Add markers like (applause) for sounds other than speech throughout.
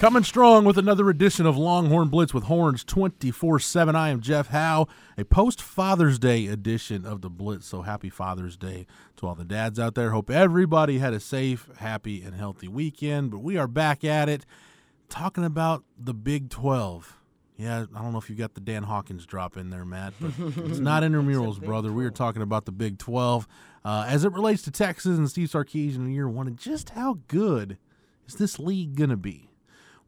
Coming strong with another edition of Longhorn Blitz with Horns 24 7. I am Jeff Howe, a post Father's Day edition of the Blitz. So happy Father's Day to all the dads out there. Hope everybody had a safe, happy, and healthy weekend. But we are back at it talking about the Big 12. Yeah, I don't know if you got the Dan Hawkins drop in there, Matt, but it's (laughs) not intramurals, brother. We are talking about the Big 12 uh, as it relates to Texas and Steve Sarkisian in year one and just how good is this league going to be?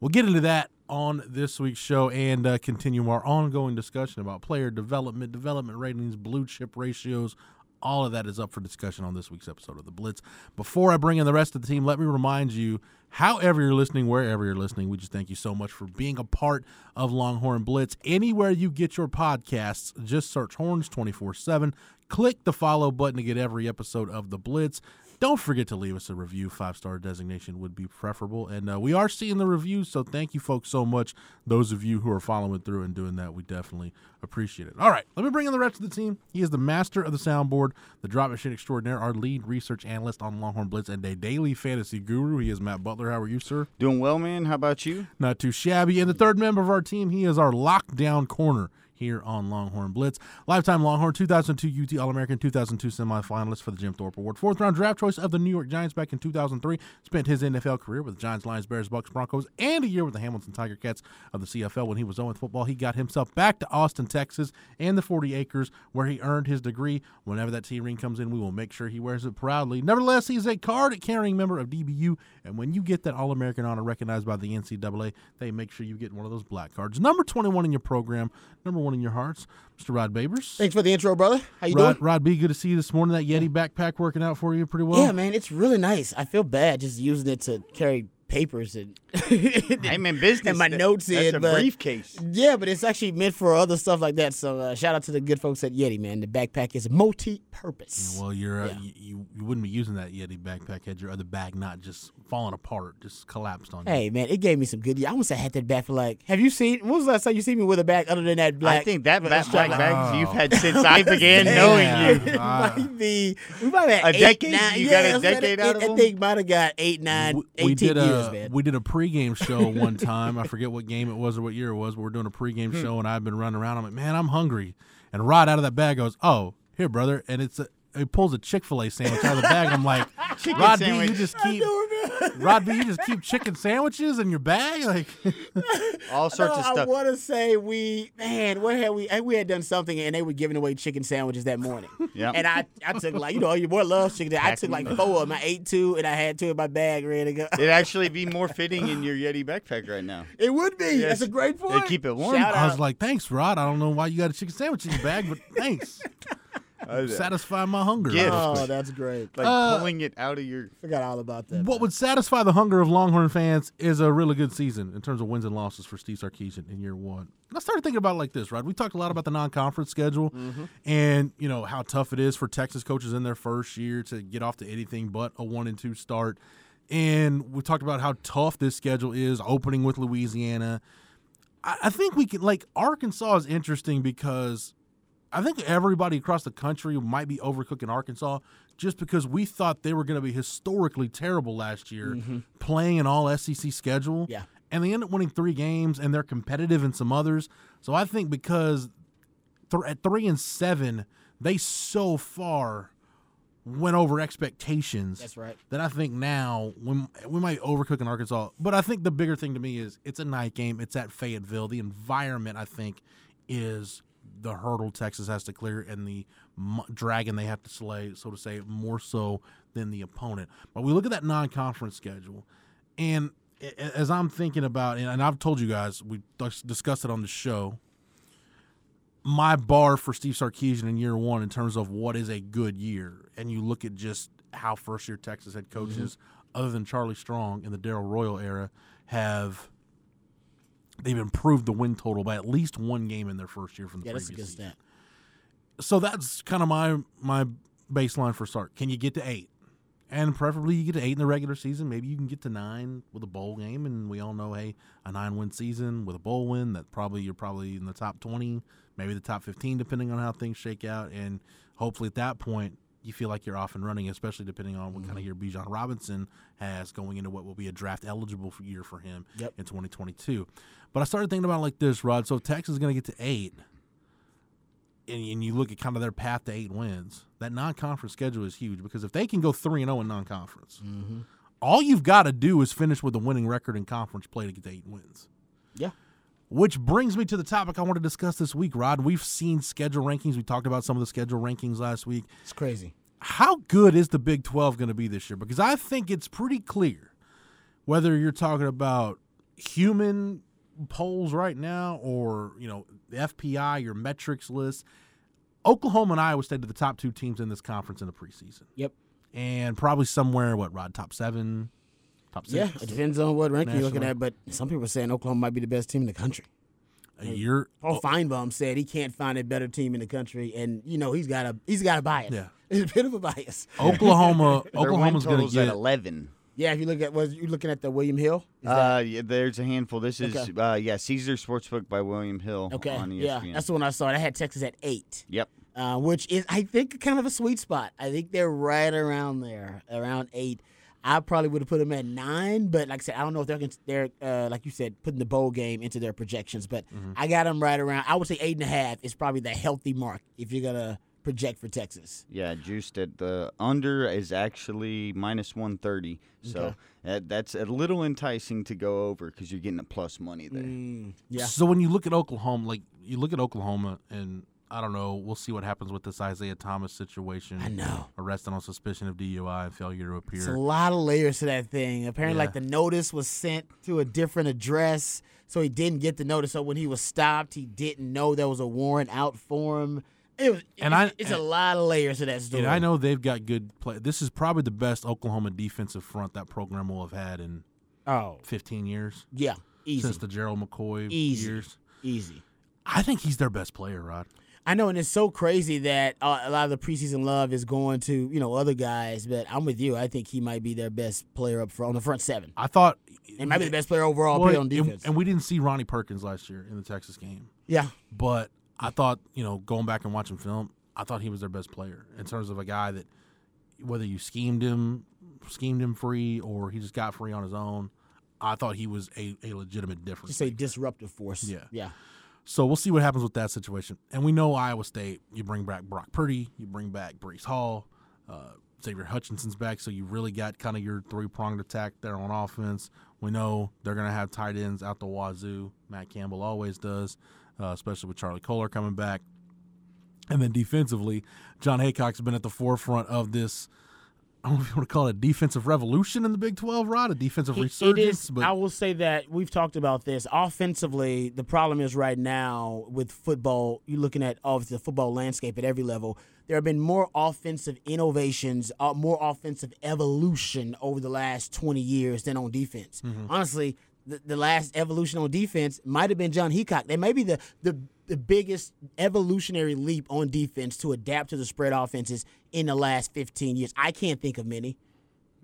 We'll get into that on this week's show and uh, continue our ongoing discussion about player development, development ratings, blue chip ratios. All of that is up for discussion on this week's episode of The Blitz. Before I bring in the rest of the team, let me remind you, however you're listening, wherever you're listening, we just thank you so much for being a part of Longhorn Blitz. Anywhere you get your podcasts, just search Horns 24 7. Click the follow button to get every episode of The Blitz. Don't forget to leave us a review. Five star designation would be preferable. And uh, we are seeing the reviews, so thank you folks so much. Those of you who are following through and doing that, we definitely appreciate it. All right, let me bring in the rest of the team. He is the master of the soundboard, the drop machine extraordinaire, our lead research analyst on Longhorn Blitz, and a daily fantasy guru. He is Matt Butler. How are you, sir? Doing well, man. How about you? Not too shabby. And the third member of our team, he is our lockdown corner here on Longhorn Blitz. Lifetime Longhorn, 2002 UT All American, 2002 semifinalist for the Jim Thorpe Award, fourth round draft choice of the New York Giants back in 2003. Spent his NFL career with the Giants, Lions, Bears, Bucks, Broncos, and a year with the Hamilton Tiger Cats of the CFL. When he was on with football, he got himself back to Austin, Texas, and the 40 acres where he earned his degree. Whenever that T ring comes in, we will make sure he wears it proudly. Nevertheless, he's a card carrying member of DBU, and when you get that All American honor recognized by the NCAA, they make sure you get one of those black cards. Number 21 in your program, number one in your hearts, Mr. Rod Babers. Thanks for the intro, brother. How you Rod, doing? Rod B, good to see you this morning. That Yeti backpack working out for you pretty well. yeah, man, it's really nice. I feel bad just using it to carry papers and (laughs) I'm in business. and my That- notes That's in, a but- briefcase. yeah, but it's actually meant for other stuff like that. So uh, shout out to the good folks at Yeti, man. The backpack is multi-purpose. Well, you're uh, Yeah. you, you you wouldn't be using that Yeti backpack had your other bag not just falling apart, just collapsed on you. Hey, man, it gave me some good. I almost had that bag for like. Have you seen? When was the last time you seen me with a bag other than that black? I think that black black, black strap? you've had (laughs) since I began knowing man. (laughs) you. It might be. We might have A eight, decade? Nine, You yeah, got a decade I, out of I them? think might have got eight, nine, we, 18 we did years, man. we did a pregame show one time. I forget what game it was or what year it was, but we're doing a pregame Hmm. show, and I've been running around. I'm like, man, I'm hungry. And Rod out of that bag goes, "Oh, here, brother," and it's a. He pulls a Chick Fil A sandwich out of the bag. I'm like, (laughs) Chicken Rod B, you just keep Rod B, you just keep chicken sandwiches in your bag. Like, (laughs) All sorts no, of stuff. I want to say we, man, what had we? We had done something, and they were giving away chicken sandwiches that morning. (laughs) Yeah, And I, I took like, you know, your boy loves chicken. I took like four of them. I ate two, and I had two in my bag ready to go. It'd actually be more fitting in your Yeti backpack right now. It would be. Yes. That's a great They point. keep it warm. Shout I was out. like, thanks, Rod. I don't know why you got a chicken sandwich in your bag, but thanks. (laughs) Satisfy my hunger. Gift. oh, that's great. Like Uh, pulling it out of your. Forgot all about that. What would satisfy the hunger of Longhorn fans is a really good season in terms of wins and losses for Steve Sarkisian in year one. And I started thinking about it like this, right? We talked a lot about the non-conference schedule Mm-hmm. and you know how tough it is for Texas coaches in their first year to get off to anything but a one and two start. And we talked about how tough this schedule is, opening with Louisiana. I, I think we can like Arkansas is interesting because I think everybody across the country might be overcooking Arkansas just because we thought they were going to be historically terrible last year mm-hmm. playing an all SEC schedule. Yeah. And they end up winning three games and they're competitive in some others. So I think because th- at three and seven, they so far went over expectations. That's right. That I think now we, we might overcook in Arkansas. But I think the bigger thing to me is it's a night game. It's at Fayetteville. The environment, I think, is the hurdle Texas has to clear and the m- dragon they have to slay, so to say, more so than the opponent. But we look at that non-conference schedule, and as I'm thinking about, and I've told you guys, we discussed it on the show. My bar for Steve Sarkisian in year one, in terms of what is a good year, and you look at just how first-year Texas head coaches, mm-hmm. other than Charlie Strong in the Daryl Royal era, have they've improved the win total by at least one game in their first year from the Yeah, that's a previous good season stat. so that's kind of my my baseline for start. Can you get to eight? And preferably you get to eight in the regular season. Maybe you can get to nine with a bowl game, and we all know, hey, a nine win season with a bowl win that probably you're probably in the top twenty, maybe the top fifteen, depending on how things shake out. And hopefully at that point you feel like you're off and running, especially depending on what kind of mm-hmm. year Bijan Robinson has going into what will be a draft eligible for year for him Yep. in 2022. But I started thinking about it like this, Rod. So if Texas is going to get to eight, and, and you look at kind of their path to eight wins, that non-conference schedule is huge because if they can go three and zero in non-conference, mm-hmm. all you've got to do is finish with a winning record in conference play to get to eight wins. Yeah. Which brings me to the topic I want to discuss this week, Rod. We've seen schedule rankings. We talked about some of the schedule rankings last week. It's crazy. How good is the Big 12 going to be this year? Because I think it's pretty clear whether you're talking about human polls right now or, you know, the FPI, your metrics list. Oklahoma and Iowa State are the top two teams in this conference in the preseason. Yep. And probably somewhere, what, Rod, top seven, top six? Yeah, it depends on what ranking you're looking at, but some people are saying Oklahoma might be the best team in the country. A year. Paul oh. Finebaum said he can't find a better team in the country, and you know he's got a he's got a bias. Yeah. (laughs) it's a bit of a bias. Oklahoma, (laughs) Oklahoma's going to total's at get. 11. Yeah, if you look at was you looking at the William Hill? Uh, yeah, there's a handful. This is Okay. uh, yeah, Caesar Sportsbook by William Hill okay, on yeah, that's the one I saw. I had Texas at eight. Yep. uh, which is I think kind of a sweet spot. I think they're right around there, around eight. I probably would have put them at nine, but like I said, I don't know if they're they're uh, like you said putting the bowl game into their projections. But I got them right around. I would say eight and a half is probably the healthy mark if you're gonna project for Texas. Yeah, juiced at the under is actually minus 130. So Okay. that, that's a little enticing to go over because you're getting a plus money there. Mm, yeah, So when you look at Oklahoma, like you look at Oklahoma, and I don't know, we'll see what happens with this Isaiah Thomas situation. I know. Arrested on suspicion of DUI and failure to It's appear. a lot of layers to that thing. Apparently, like the notice was sent to a different address, so he didn't get the notice. So when he was stopped, he didn't know there was a warrant out for him. It was, And it's, I- it's a lot of layers to that story. And I know they've got good play. This is probably the best Oklahoma defensive front that program will have had in Oh, 15 years yeah, easy, since the Gerald McCoy Easy. years. easy. I think he's their best player, Rod. I know, and it's so crazy that uh, a lot of the preseason love is going to you know other guys, but I'm with you. I think he might be their best player up front on the front seven. I thought he might be the best player overall. Well, on and- defense. and we didn't see Ronnie Perkins last year in the Texas game. yeah, But I thought, you know, going back and watching film, I thought he was their best player in terms of a guy that whether you schemed him, schemed him free, or he just got free on his own. I thought he was a, a legitimate difference. just a disruptive force. Yeah. yeah. So we'll see what happens with that situation. And we know Iowa State, you bring back Brock Purdy, you bring back Breece Hall, uh, Xavier Hutchinson's back, so you really got kind of your three pronged attack there on offense. We know they're going to have tight ends out the wazoo. Matt Campbell always does, uh, especially with Charlie Kolar coming back. And then defensively, Jon Heacock's been at the forefront of this. I don't know if you want to call it a defensive revolution in the Big 12, Rod, a defensive It- resurgence. It is. but I will say that we've talked about this. Offensively, the problem is right now with football. You're looking at obviously the football landscape at every level. There have been more offensive innovations, uh, more offensive evolution over the last 20 years than on defense. Mm-hmm. Honestly, the, the last evolution on defense might have been Jon Heacock. They may be the the the biggest evolutionary leap on defense to adapt to the spread offenses in the last 15 years. I can't think of many.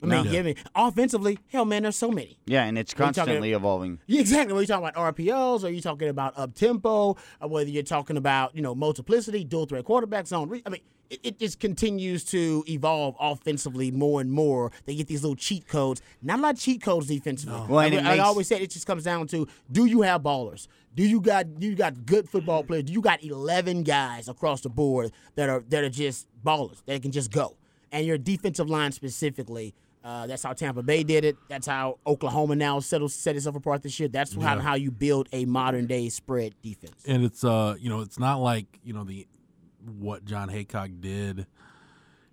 I mean, No. give me offensively. Hell, man, there's so many. Yeah, and it's are constantly evolving. Yeah, (laughs) exactly. Whether you're talking about RPOs, or you're talking about up tempo, or whether you're talking about you know multiplicity, dual threat quarterback zone. I mean, it, it just continues to evolve offensively more and more. They get these little cheat codes. Not a lot of cheat codes defensively. Well, and I, mean, I always said it just comes down to: Do you have ballers? Do you got do you got good football players? Do you got eleven guys across the board that are that are just ballers that can just go? And your defensive line specifically. Uh, that's how Tampa Bay did it. That's how Oklahoma now settled, set itself apart this year. That's how, how you build a modern day spread defense. and it's uh you know it's not like you know the what Jon Heacock did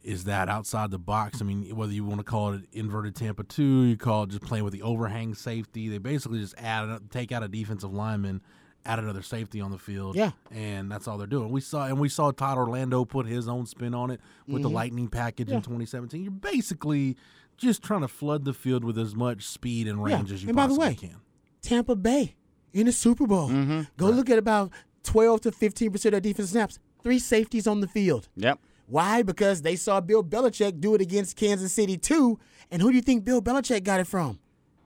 is that outside the box. I mean, whether you want to call it inverted Tampa two, you call it just playing with the overhang safety. They basically just add take out a defensive lineman, add another safety on the field. Yeah. and that's all they're doing. We saw and we saw Todd Orlando put his own spin on it with the Lightning package in 2017. You're basically just trying to flood the field with as much speed and range as you And by the possibly way, can. Tampa Bay in the Super Bowl. Go look at about 12 to 15 percent of defense snaps. Three safeties on the field. Yep. Why? Because they saw Bill Belichick do it against Kansas City too. And who do you think Bill Belichick got it from?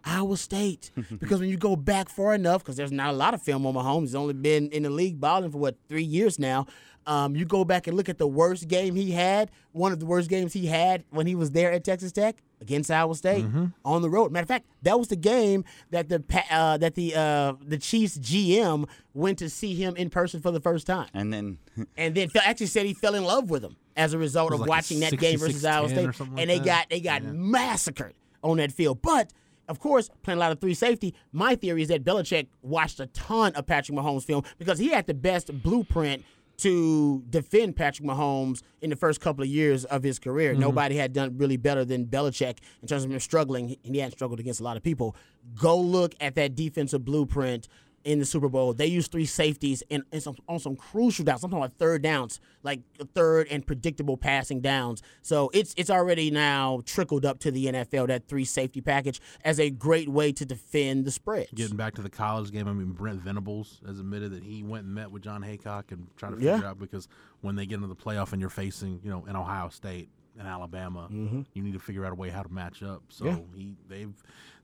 Iowa State. (laughs) because when you go back far enough, because there's not a lot of film on Mahomes, he's only been in the league balling for what three years now. Um, you go back and look at the worst game he had. One of the worst games he had when he was there at Texas Tech against Iowa State on the road. Matter of fact, that was the game that the uh, that the uh, the Chiefs GM went to see him in person for the first time And then (laughs) and then actually said he fell in love with him as a result of like watching that game versus Iowa State. something And like they that. got they got massacred on that field. But of course, playing a lot of three safety, my theory is that Belichick watched a ton of Patrick Mahomes film because he had the best blueprint to defend Patrick Mahomes in the first couple of years of his career. Mm-hmm. Nobody had done really better than Belichick in terms of him struggling, and he hadn't struggled against a lot of people. Go look at that defensive blueprint in the Super Bowl. They used three safeties and, and some, on some crucial downs. I'm talking about third downs, like third and predictable passing downs. So it's it's already now trickled up to the NFL that three safety package as a great way to defend the spread. Getting back to the college game, I mean, Brent Venables has admitted that he went and met with Jon Heacock and tried to Yeah. figure out because when they get into the playoff and you're facing, you know, in Ohio State and Alabama, you need to figure out a way how to match up. So Mm-hmm. Yeah. he they've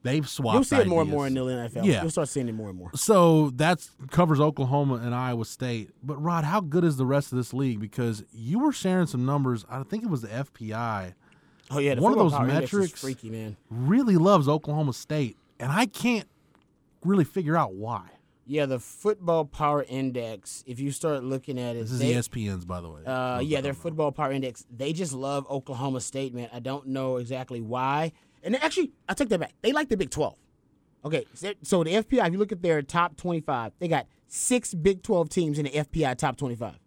they've swapped. You'll see it more and more in the NFL. Yeah. You'll start seeing it more and more. So that's covers Oklahoma and Iowa State. But Rod, how good is the rest of this league? Because you were sharing some numbers. I think it was the FPI Oh yeah, the One of those power index is metrics- freaky man. really loves Oklahoma State, and I can't really figure out why. Yeah, the football power index. If you start looking at it, This is they- ESPN's, by the way. Uh, yeah, their football power index. They just love Oklahoma State, man. I don't know exactly why. And actually, I take that back. They like the Big Twelve. Okay, so- so the FPI. If you look at their top twenty-five, they got six Big Twelve teams in the FPI top twenty-five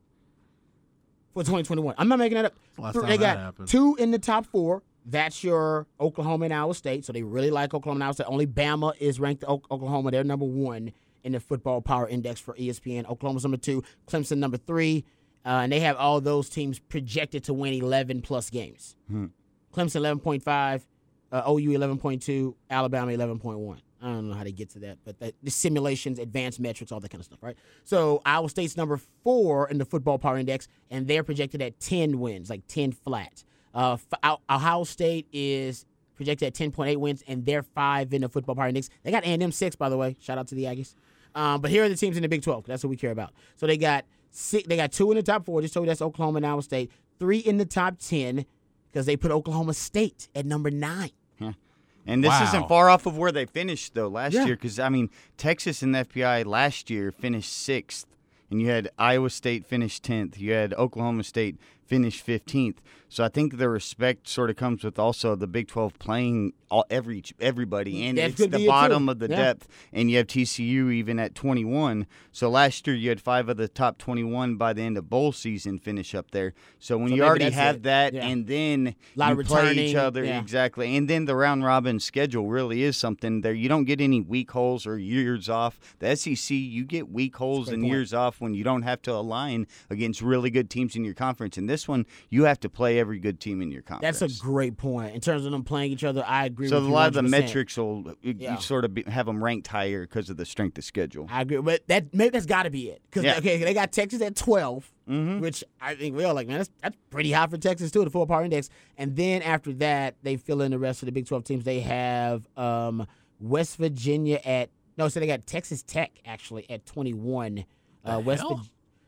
for 2021. I'm not making that up. Last Th- time they that got happened. two in the top four. That's your Oklahoma and Iowa State. So they really like Oklahoma and Iowa State. Only Bama is ranked Oklahoma. They're number one in the football power index for ESPN. Oklahoma's number two. Clemson number three. Uh, and they have all those teams projected to win 11 plus games. Clemson 11.5, uh, OU 11.2, Alabama 11.1. I don't know how they get to that, but the simulations, advanced metrics, all that kind of stuff, right? So Iowa State's number four in the football power index, and they're projected at 10 wins, like 10 flat. Uh, Ohio State is projected at 10.8 wins, and they're five in the football power index. They got A&M six, by the way. Shout out to the Aggies. Um, but here are the teams in the Big 12. That's what we care about. So they got six, they got two in the top four. Just told you that's Oklahoma and Iowa State. Three in the top 10 because they put Oklahoma State at number nine. And this Wow. isn't far off of where they finished though last Yeah. year, because I mean Texas and the FPI last year finished sixth, and you had Iowa State finish tenth. You had Oklahoma State finish fifteenth. So I think the respect sort of comes with also the Big Twelve playing all every everybody, and That it's the be it, too. bottom of the Yeah. depth. And you have TCU even at twenty one. So last year you had five of the top twenty one by the end of bowl season finish up there. So when So you already have it. that, Yeah. and then you play each other yeah. Exactly. And then the round robin schedule really is something there. You don't get any week holes or years off. The SEC, you get week holes and point. years off when you don't have to align against really good teams in your conference. In this one, you have to play every good team in your conference. That's a great point. In terms of them playing each other, I agree so a lot of the 100%. metrics will you, Yeah. you sort of be, have them ranked higher because of the strength of schedule. I agree, but that maybe that's got to be it. Because Yeah. okay, they got Texas at 12 Mm-hmm. which I think we all like. Man, that's that's pretty high for Texas too, the four power index. And then after that, they fill in the rest of the Big Twelve teams. They have um, West Virginia at no, so they got Texas Tech actually at 21. Uh, West,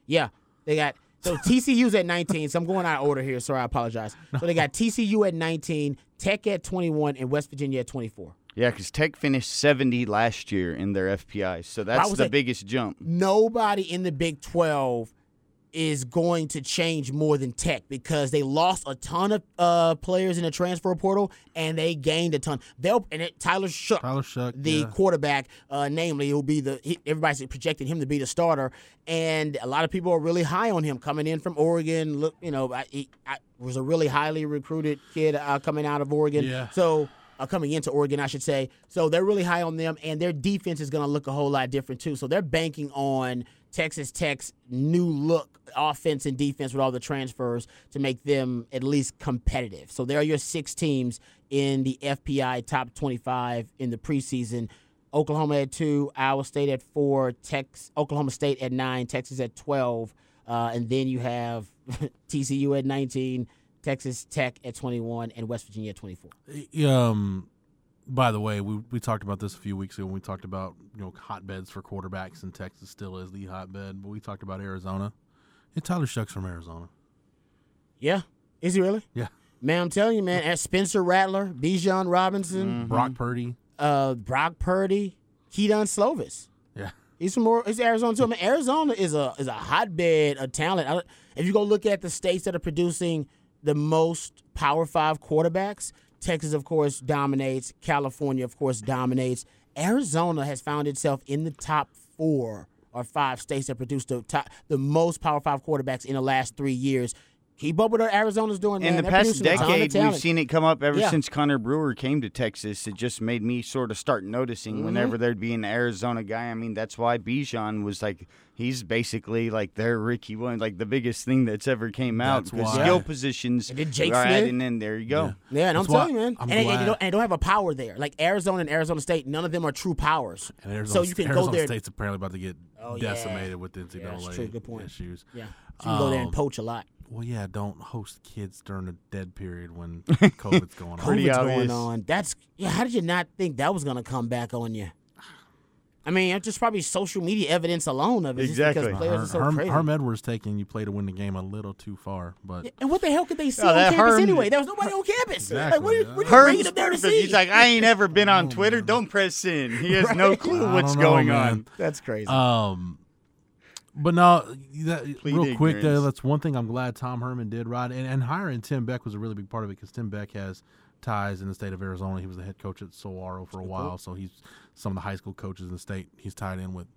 yeah, they got so TCU's at 19. So I'm going out of order here. Sorry, I apologize. So they got TCU at 19, Tech at 21, and West Virginia at 24. Yeah, because Tech finished 70 last year in their FPI, so that's the biggest jump. nobody in the Big 12 is going to change more than Tech because they lost a ton of uh, players in the transfer portal and they gained a ton. They'll and it, Tyler Shough, Tyler Shough, the yeah. quarterback, uh, namely, will be the he, everybody's projecting him to be the starter, and a lot of people are really high on him coming in from Oregon. Look, you know, I, he I, was a really highly recruited kid uh, coming out of Oregon. Yeah. So uh, coming into Oregon, I should say. So they're really high on them, and their defense is going to look a whole lot different too. So they're banking on Texas Tech's new look offense and defense with all the transfers to make them at least competitive. So there are your six teams in the FPI top 25 in the preseason. Oklahoma at two, Iowa State at four, Tex, Oklahoma State at nine, Texas at 12, uh, and then you have (laughs) TCU at 19, Texas Tech at 21, and West Virginia at 24. Um, by the way, we we talked about this a few weeks ago when we talked about you know hotbeds for quarterbacks, and Texas still is the hotbed. But we talked about Arizona. And Tyler Shough's from Arizona. Yeah. Is he really? Yeah. Man, I'm telling you, man. At Spencer Rattler, Bijan Robinson, Brock Purdy. uh, Brock Purdy, Kedon Slovis. Yeah. He's from more. He's Arizona too. I mean, Arizona is a is a hotbed of talent. I, if you go look at the states that are producing the most Power Five quarterbacks, Texas, of course, dominates. California, of course, dominates. Arizona has found itself in the top four or five states that produced the top, the most Power Five quarterbacks in the last three years. Keep up with what Arizona's doing. In man. the They're past producing a ton of decade, we've seen it come up ever Yeah. since Connor Brewer came to Texas. It just made me sort of start noticing Mm-hmm. whenever there'd be an Arizona guy. I mean, that's why Bijan was like, he's basically like their Ricky Williams, like the biggest thing that's ever came out. That's Because skill Yeah. positions And then Jake are Smith. adding in. There you go. Yeah, and I'm That's why telling you, man. I'm and, and, glad. they don't, and they don't have a power there. Like Arizona and Arizona State, none of them are true powers. And Arizona, so you can Arizona go there. State's apparently about to get Oh, yeah. decimated with the NCAA Yeah, that's true. Good point. issues. Yeah, so you can go there and Um, poach a lot. Well, yeah, don't host kids during the dead period when (laughs) COVID's going on. Pretty COVID's obvious. going on. That's yeah. How did you not think that was gonna come back on you? I mean, it's just probably social media evidence alone of it. just Exactly. because players Herm, are so Herm, crazy. Herm Edwards taking you play to win the game a little too far, but and what the hell could they see Oh, on campus Herm- anyway? There was (laughs) nobody on campus. Exactly, Like, what are you, yeah. what are you bringing Herm's them there to perfect. see? He's like, I ain't ever been (laughs) on Oh, Twitter. man. Don't press in. He has no clue what's know, going man. on. That's crazy. Um, but no, that, Plead real quick, uh, that's one thing I'm glad Tom Herman did right, and, and hiring Tim Beck was a really big part of it because Tim Beck has ties in the state of Arizona. He was the head coach at Solaro for a while, so he's some of the high school coaches in the state. He's tied in with.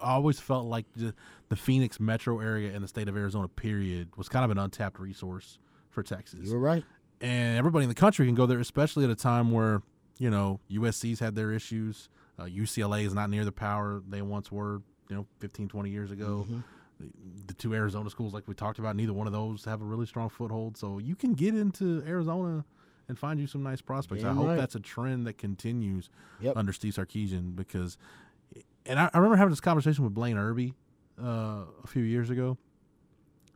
I always felt like the, the Phoenix metro area and the state of Arizona, period, was kind of an untapped resource for Texas you were right. and everybody in the country can go there, especially at a time where you know USC's had their issues. Uh, UCLA is not near the power they once were. You know, 15, 20 years ago. The, the two Arizona schools, like we talked about, neither one of those have a really strong foothold. So you can get into Arizona and find you some nice prospects. I hope right. that's a trend that continues Yep. under Steve Sarkisian because, and I, I remember having this conversation with Blaine Irby uh, a few years ago,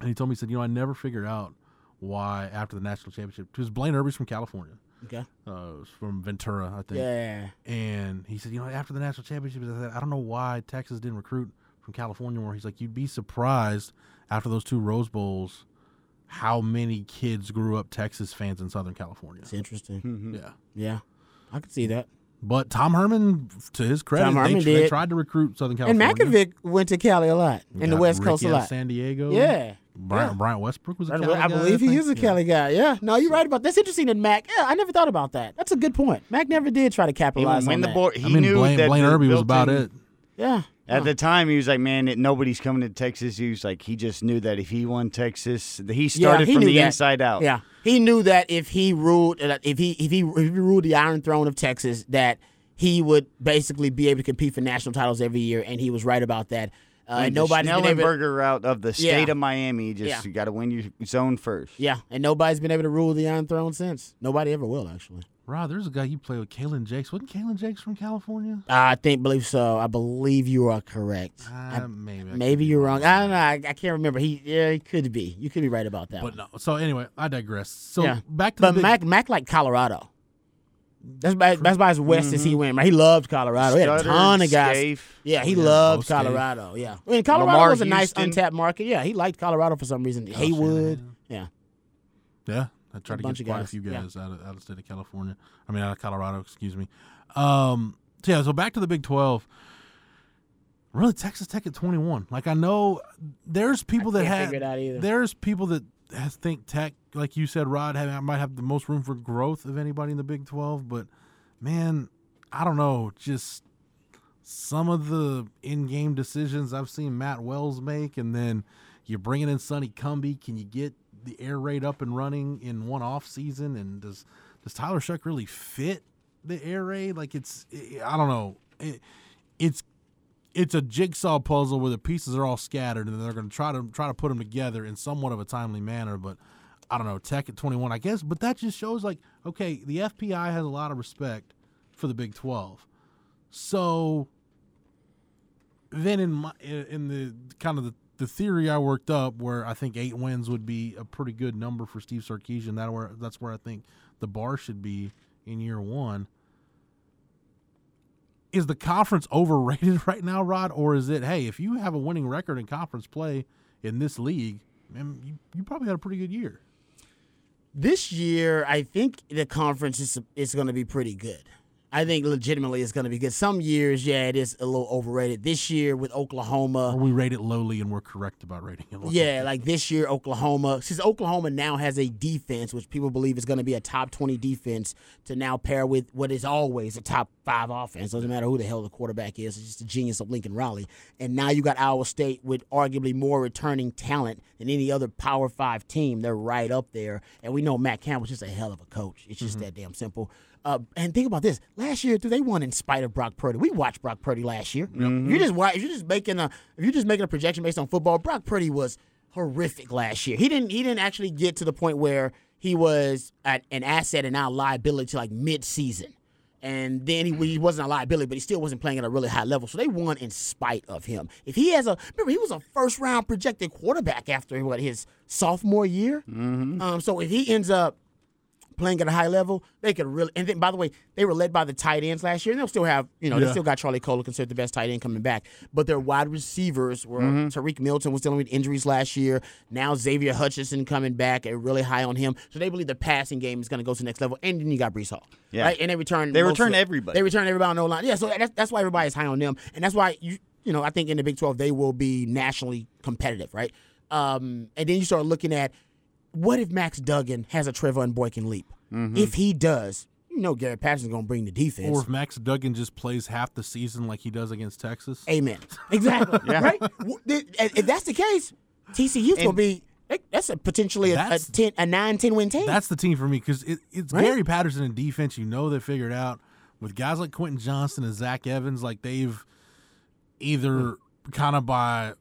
and he told me he said, you know, I never figured out why after the national championship because Blaine Irby's from California, Okay. uh, from Ventura, I think. Yeah. And he said, you know, after the national championship, I said, I don't know why Texas didn't recruit from California more. He's like, you'd be surprised after those two Rose Bowls how many kids grew up Texas fans in Southern California. It's interesting. Mm-hmm. Yeah. Yeah, I could see that. But Tom Herman, to his credit, Tom they, Herman they did. tried to recruit Southern California. And California. Makovic went to Cali a lot, in the West Ricky Coast a lot. San Diego. Yeah. Bryant, Yeah. Bryant Westbrook was a I, Cali I guy, believe he think. is a Yeah. Cali guy. Yeah. No, you're right about that. That's interesting that Mac. Yeah, I never thought about that. That's a good point. Mac never did try to capitalize won on the that. board. He I mean, knew Blaine, that Blaine Irby was about built-in- it. Yeah. At the time, he was like, "Man, it, nobody's coming to Texas." He was like, he just knew that if he won Texas, he started he from the that. inside out. Yeah, he knew that if he ruled, uh, if he if he if he ruled the Iron Throne of Texas, that he would basically be able to compete for national titles every year, and he was right about that. Uh, and the nobody's. Schnellenberger route of the state Yeah. of Miami. Just Yeah. you got to win your zone first. Yeah, and nobody's been able to rule the Iron Throne since. Nobody ever will, actually. Rod, there's a guy you play with, Kalen Jakes. Wasn't Kalen Jakes from California? I think, believe so. I believe you are correct. I- Uh, maybe. I maybe you're wrong. I don't know. I, I can't remember. He, yeah, he could be. You could be right about that. But one. no. So anyway, I digress. So yeah, back to but the big, Mac, Mac like Colorado. That's about, that's about as west as he went. Right? He loved Colorado. He had a ton of guys. Scaife. Yeah, he Yeah, loved Bo Scaife. Colorado. Yeah, I mean Colorado Lamar was a nice untapped market. Yeah, he liked Colorado for some reason. Haywood. Yeah, Yeah, I tried A to get quite a guys, few yeah. guys out of out of state of California. I mean, out of Colorado. Excuse me. Um. So yeah. So back to the Big Twelve. really Texas Tech at 21. Like I know there's people that have figure it out either. there's people that has- think Tech, like you said, Rod, have, might have the most room for growth of anybody in the Big 12. But man, I don't know. Just some of the in-game decisions I've seen Matt Wells make, and then you're bringing in Sonny Cumbie. Can you get the air raid up and running in one off season? And does does Tyler Shough really fit the air raid? Like it's I don't know. It, it's it's a jigsaw puzzle where the pieces are all scattered, and they're going to try to try to put them together in somewhat of a timely manner. But I don't know, Tech at 21, I guess. But that just shows like okay, the FPI has a lot of respect for the Big 12. So then in my in the kind of the, the theory I worked up, where I think eight wins would be a pretty good number for Steve Sarkisian. That where that's where I think the bar should be in year one. Is the conference overrated (laughs) right now, Rod, or is it? Hey, if you have a winning record in conference play in this league, man, you, you probably had a pretty good year. This year, I think the conference is is going to be pretty good. I think legitimately it's going to be good. Some years, yeah, it is a little overrated. This year with Oklahoma, Or we rate it lowly and we're correct about rating it. Lowly. Yeah, like this year, Oklahoma, since Oklahoma now has a defense, which people believe is going to be a top 20 defense, to now pair with what is always a top five offense. Doesn't matter who the hell the quarterback is, it's just the genius of Lincoln Riley. And now you got Iowa State with arguably more returning talent than any other Power Five team. They're right up there. And we know Matt Campbell's just a hell of a coach. It's just mm-hmm. that damn simple. Uh, and think about this: last year, dude, they won in spite of Brock Purdy. We watched Brock Purdy last year. If you just if you're just making a if you're just making a projection based on football, Brock Purdy was horrific last year. He didn't he didn't actually get to the point where he was at an asset and now a liability to like mid season. And then he, he wasn't a liability, but he still wasn't playing at a really high level. So they won in spite of him. If he has a remember, he was a first round projected quarterback after what his sophomore year. Um, so if he ends up playing at a high level, they could really. And then, by the way, they were led by the tight ends last year, and they'll still have, you know, they still got Charlie Cole, considered the best tight end coming back. But their wide receivers were Tariq Milton was dealing with injuries last year. Now Xavier Hutchinson coming back, they're really high on him. So they believe the passing game is going to go to the next level. And then you got Breece Hall, Yeah. right? And they return. They return everybody. They return everybody on the line. Yeah, so that's that's why everybody's high on them, and that's why you you know I think in the Big Twelve they will be nationally competitive, right? Um, and then you start looking at what if Max Duggan has a Trevone Boykin leap? Mm-hmm. If he does, you know Gary Patterson's going to bring the defense. Or if Max Duggan just plays half the season like he does against Texas. Amen. (laughs) Exactly. Right. If that's the case, TCU's going to be. That's a potentially a, a, ten, a nine, ten win team. That's the team for me because it, it's Right? Gary Patterson in defense. You know they figured out with guys like Quentin Johnston and Zach Evans. Like they've either kind of by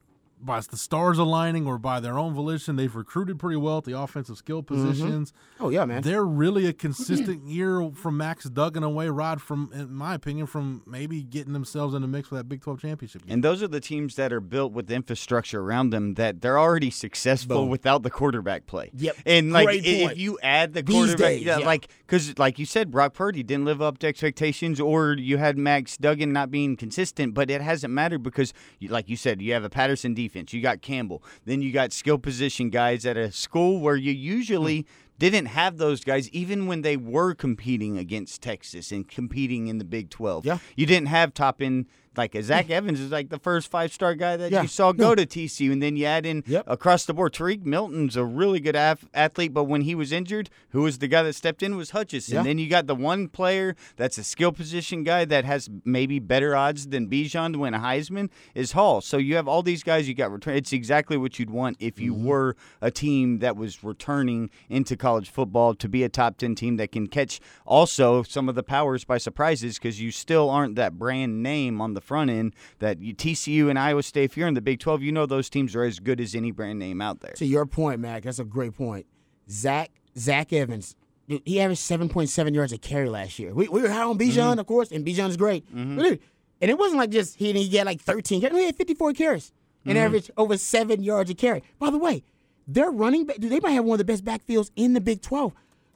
by the stars aligning or by their own volition, they've recruited pretty well at the offensive skill mm-hmm. positions. oh yeah, man. They're really a consistent (laughs) year from Max Duggan away, Rod. From in my opinion, from maybe getting themselves in the mix for that Big Twelve championship. Game. And those are the teams that are built with infrastructure around them that they're already successful Boom. without the quarterback play. Yep. And like Great i- point. if you add the These quarterback, days, yeah, yeah. like because like you said, Brock Purdy didn't live up to expectations, or you had Max Duggan not being consistent. But it hasn't mattered because, like you said, you have a Patterson defense, you got Campbell, then you got skill position guys at a school where you usually. Hmm. Didn't have those guys even when they were competing against Texas and competing in the Big 12. Yeah. You didn't have top end like a Zach Evans is like the first five star guy that Yeah. you saw go No. to TCU, and then you add in Yep. across the board. Tariq Milton's a really good af- athlete, but when he was injured, who was the guy that stepped in was Hutchinson. Yeah. Then you got the one player that's a skill position guy that has maybe better odds than Bijan to win a Heisman is Hall. So you have all these guys you got return. It's exactly what you'd want if you Mm-hmm. were a team that was returning into college football to be a top 10 team that can catch also some of the powers by surprises because you still aren't that brand name on the front end that you, TCU and Iowa State, if you're in the Big 12, you know those teams are as good as any brand name out there. To your point, Mac, that's a great point. Zach Zach Evans, dude, he averaged seven point seven yards a carry last year. We, we were high on Bijan, Mm-hmm. of course, and Bijan is great. But dude, and it wasn't like just he he get like thirteen. carries. He had fifty four carries Mm-hmm. and averaged over seven yards a carry. By the way, their running back, dude, they might have one of the best backfields in the Big Twelve.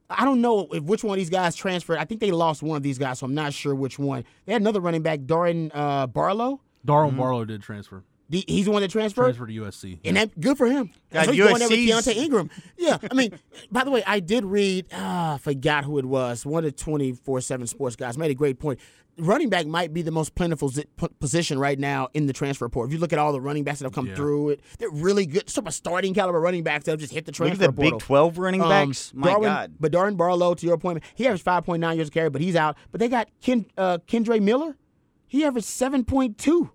I don't know if which one of these guys transferred. I think they lost one of these guys, so I'm not sure which one. They had another running back, Doran uh, Barlow. Darwin Barlow did transfer. The- he's the one that transferred. Transferred to USC. And that good for him. God, so he's going there with USC's Keontae Ingram. Yeah, I mean, (laughs) by the way, I did read. Ah, I forgot who it was. One of the twenty four seven sports guys made a great point. Running back might be the most plentiful zi- p- position right now in the transfer report. If you look at all the running backs that have come Yeah. through it, they're really good. Some of starting caliber running backs that have just hit the Look transfer at the portal. Big 12 running Um, backs. My Darwin, God. But Darwin Barlow, to your point, he averaged 5.9 yards a carry, but he's out. But they got Ken, uh, Kendre Miller. He averaged 7.2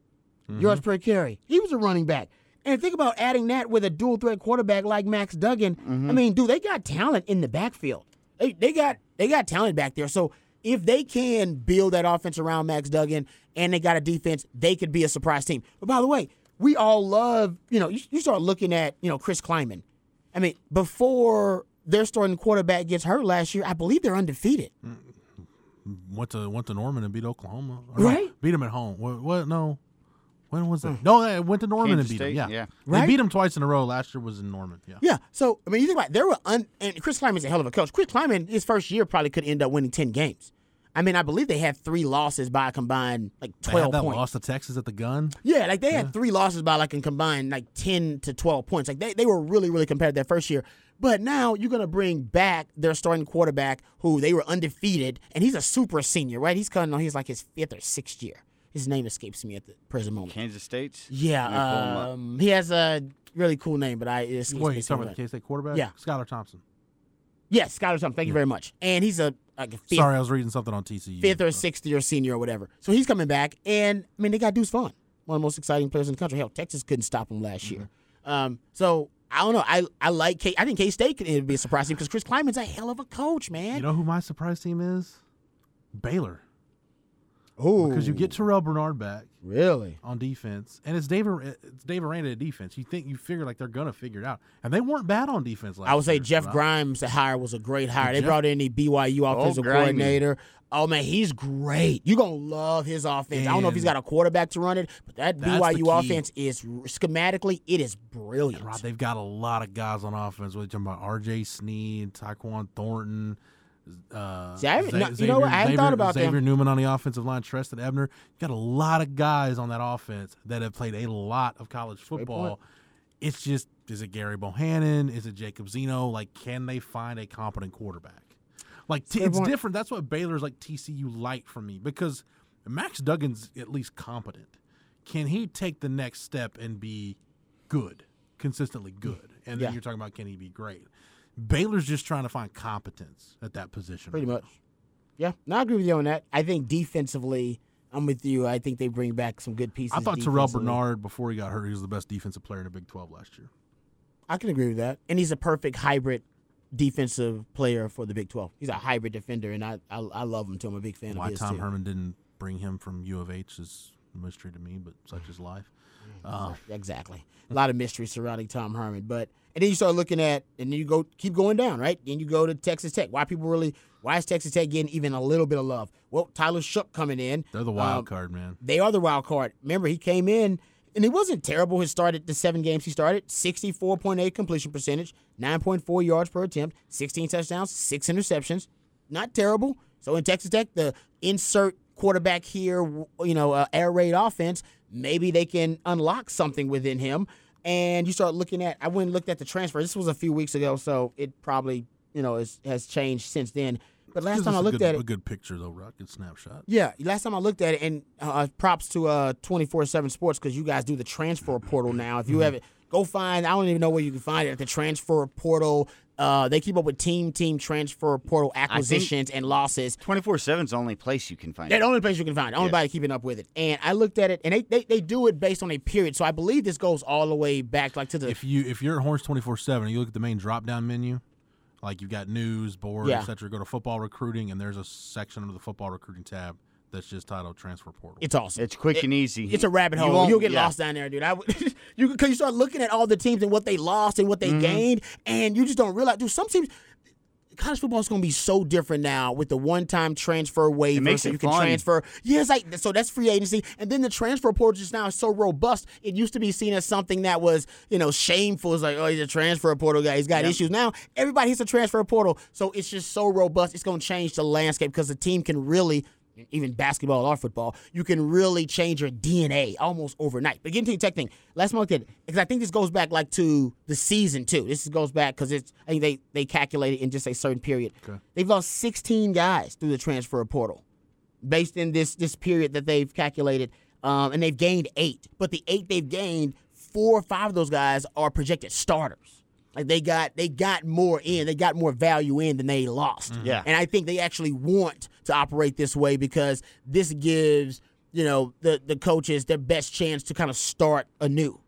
yards per carry. He was a running back. And think about adding that with a dual threat quarterback like Max Duggan. I mean, dude, they got talent in the backfield. They, they got they got talent back there. So if they can build that offense around Max Duggan and they got a defense, they could be a surprise team. But by the way, we all love, you know, you, you start looking at, you know, Chris Klieman. I mean, before their starting quarterback gets hurt last year, I believe they're undefeated. Mm. Went to went to Norman and beat Oklahoma. Or no, Right? beat them at home. What? what no. When was that? Hmm. No, they went to Norman Kansas and beat State, him. Yeah. yeah. They beat him twice in a row. Last year was in Norman. Yeah. Yeah. So I mean, you think about it, there were un, and Chris Klieman's a hell of a coach. Chris Klieman, his first year probably could end up winning ten games. I mean, I believe they had three losses by a combined like They twelve had that points. loss to Texas at the gun. Yeah, like they had three losses by like a combined like ten to twelve points. Like they, they were really really competitive that first year. But now you're gonna bring back their starting quarterback who they were undefeated, and he's a super senior, right? He's coming on. He's like his fifth or sixth year. His name escapes me at the present moment. Kansas State's. Yeah, Let me pull him up. um, he has a really cool name, but I it escapes Wait, me you talking somewhere. about the K State quarterback? Yeah. Skylar Thompson. Yes, Skylar Thompson. Thank you very much. And he's a like a fifth, Sorry, I was reading something on TCU. fifth or so- sixth year senior or whatever. So he's coming back, and I mean they got Deuce Vaughn, one of the most exciting players in the country. Hell, Texas couldn't stop him last year. Um, so I don't know. I I like K. I think K State could be a surprise team because Chris Klieman's a hell of a coach, man. You know who my surprise team is? Baylor. Oh, Because you get Terrell Bernard back really on defense, and it's David it's David Aranda at defense. You think you figure like they're gonna figure it out, and they weren't bad on defense last I would say year, Jeff right? Grimes' hire was a great hire. They Jeff- brought in the BYU oh, offensive Grimy. coordinator. Oh man, he's great. You're gonna love his offense. I don't know if he's got a quarterback to run it, but that BYU offense is schematically it is brilliant. Rob, they've got a lot of guys on offense. We're talking about R.J. Sneed, Tyquan Thornton. Uh, See, I haven't- no, you know what? I hadn't Xavier, thought about them. Xavier Newman on the offensive line, Trestan Ebner. You got a lot of guys on that offense that have played a lot of college football. It's just, is it Gary Bohanon? Is it Jacob Zeno? Like, can they find a competent quarterback? Like, t- it's point. different. That's what Baylor's like TCU light for me because Max Duggan's at least competent. Can he take the next step and be good, consistently good? And then Yeah. you're talking about can he be great? Baylor's just trying to find competence at that position. Pretty right much. Yeah, no, I agree with you on that. I think defensively, I'm with you. I think they bring back some good pieces. I thought Terrell. Bernard before he got hurt, he was the best defensive player in the Big 12 last year. I can agree with that, and he's a perfect hybrid defensive player for the Big 12. He's a hybrid defender, and I I, I love him too. I'm a big fan Why of his Tom too. Herman didn't bring him from U of H is a mystery to me, but such is life. Uh, Exactly. A lot of mystery surrounding Tom Herman, but and then you start looking at, and then you go keep going down, right? Then you go to Texas Tech. Why people really? Why is Texas Tech getting even a little bit of love? Well, Tyler Shough coming in. they're the wild Um, card, man. They are the wild card. Remember, he came in and it wasn't terrible. He started the seven games he started, 64.8 completion percentage, 9.4 yards per attempt, 16 touchdowns, six interceptions. Not terrible. So in Texas Tech, the insert quarterback here, you know, uh, air raid offense, maybe they can unlock something within him. And you start looking at, I went and looked at the transfer. This was a few weeks ago, so it probably, you know, is, has changed since then. But last time I looked good, at it, a good picture though, Rock. Good snapshot. yeah, last time I looked at it, and uh, props to uh twenty four seven Sports because you guys do the transfer portal now. If you have it, go find. I don't even know where you can find it at the transfer portal. Uh, they keep up with team team transfer portal acquisitions and losses. 24 7's the only place you can find They're it. the only place you can find. it. Only by keeping up with it. And I looked at it, and they, they they do it based on a period. So I believe this goes all the way back, like to the If you if you're at Horns 24 seven, you look at the main drop down menu, like you've got news, board, Yeah. etc. Go to football recruiting, and there's a section under the football recruiting tab that's just titled transfer portal. It's awesome. It's quick It- and easy. It's a rabbit hole. won't- You'll get yeah. lost down there, dude. I would, (laughs) you because you start looking at all the teams and what they lost and what Mm-hmm. they gained, and you just don't realize. Dude, some teams. College football is going to be so different now with the one-time transfer waiver, makes so it you can fun. transfer. Yeah, it's like so that's free agency, and then the transfer portal just now is so robust. It used to be seen as something that was you know shameful. It's like oh he's a transfer portal guy, he's got issues. Now everybody hits a transfer portal, so it's just so robust. It's going to change the landscape because the team can really even basketball or football, you can really change your DNA almost overnight. But getting to the tech thing, last month did because I think this goes back like to the season too. This goes back because it's I think they they calculated in just a certain period. They've lost 16 guys through the transfer portal based in this this period that they've calculated, um, and they've gained eight. But the eight they've gained, four or five of those guys are projected starters. Like they got they got more in, they got more value in than they lost. Mm-hmm. Yeah. and I think they actually want to operate this way because this gives you know the the coaches their best chance to kind of start anew.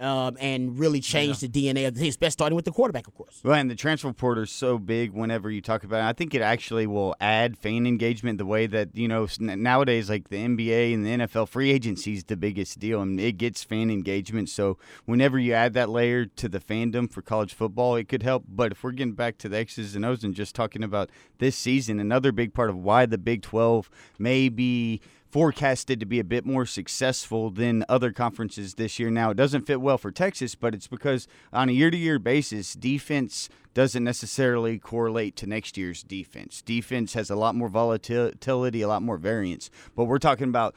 Um, and really change the DNA of the team, especially starting with the quarterback, of course. Well, and the transfer portal is so big whenever you talk about it. I think it actually will add fan engagement the way that, you know, nowadays, like the NBA and the NFL, free agency is the biggest deal and it gets fan engagement. So whenever you add that layer to the fandom for college football, it could help. But if we're getting back to the X's and O's and just talking about this season, another big part of why the Big 12 may be forecasted to be a bit more successful than other conferences this year. Now, it doesn't fit well for Texas, but it's because on a year to year basis, defense doesn't necessarily correlate to next year's defense. Defense has a lot more volatility, a lot more variance. But we're talking about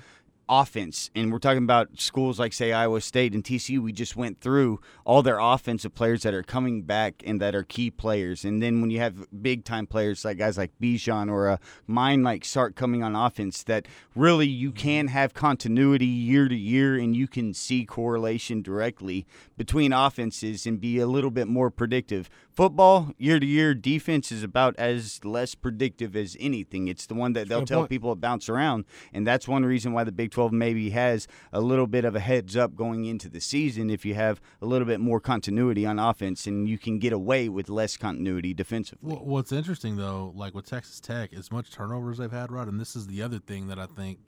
offense and we're talking about schools like say Iowa State and TCU we just went through all their offensive players that are coming back and that are key players. And then when you have big time players like guys like Bijan or a mind like Sark coming on offense that really you mm-hmm. can have continuity year to year and you can see correlation directly between offenses and be a little bit more predictive football year to year defense is about as less predictive as anything it's the one that they'll tell point. people to bounce around and that's one reason why the Big 12 maybe has a little bit of a heads up going into the season if you have a little bit more continuity on offense and you can get away with less continuity defensively. Wh- What's interesting though, like with Texas Tech, as much turnovers they've had, Rod, and this is the other thing that I think.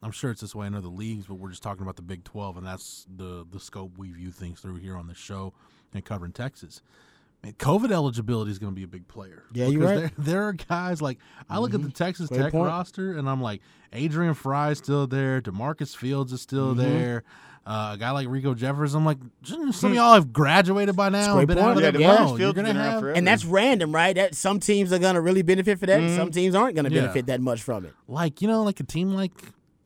I'm sure it's this way in other leagues, but we're just talking about the Big 12, and that's the the scope we view things through here on the show and covering Texas. Man, COVID eligibility is going to be a big player. Yeah, you're right. There, there are guys like I look at the Texas Great Tech point. roster, and I'm like, Adrian Frye's still there, Demarcus Fields is still Mm-hmm. there. Uh, a guy like Riko Jeffers, I'm like, some of y'all have graduated by now great and been point. out of Yeah, the DeMarcus You're gonna been have. And that's random, right? That some teams are gonna really benefit for that, and some teams aren't gonna Yeah. benefit that much from it. like you know, like a team like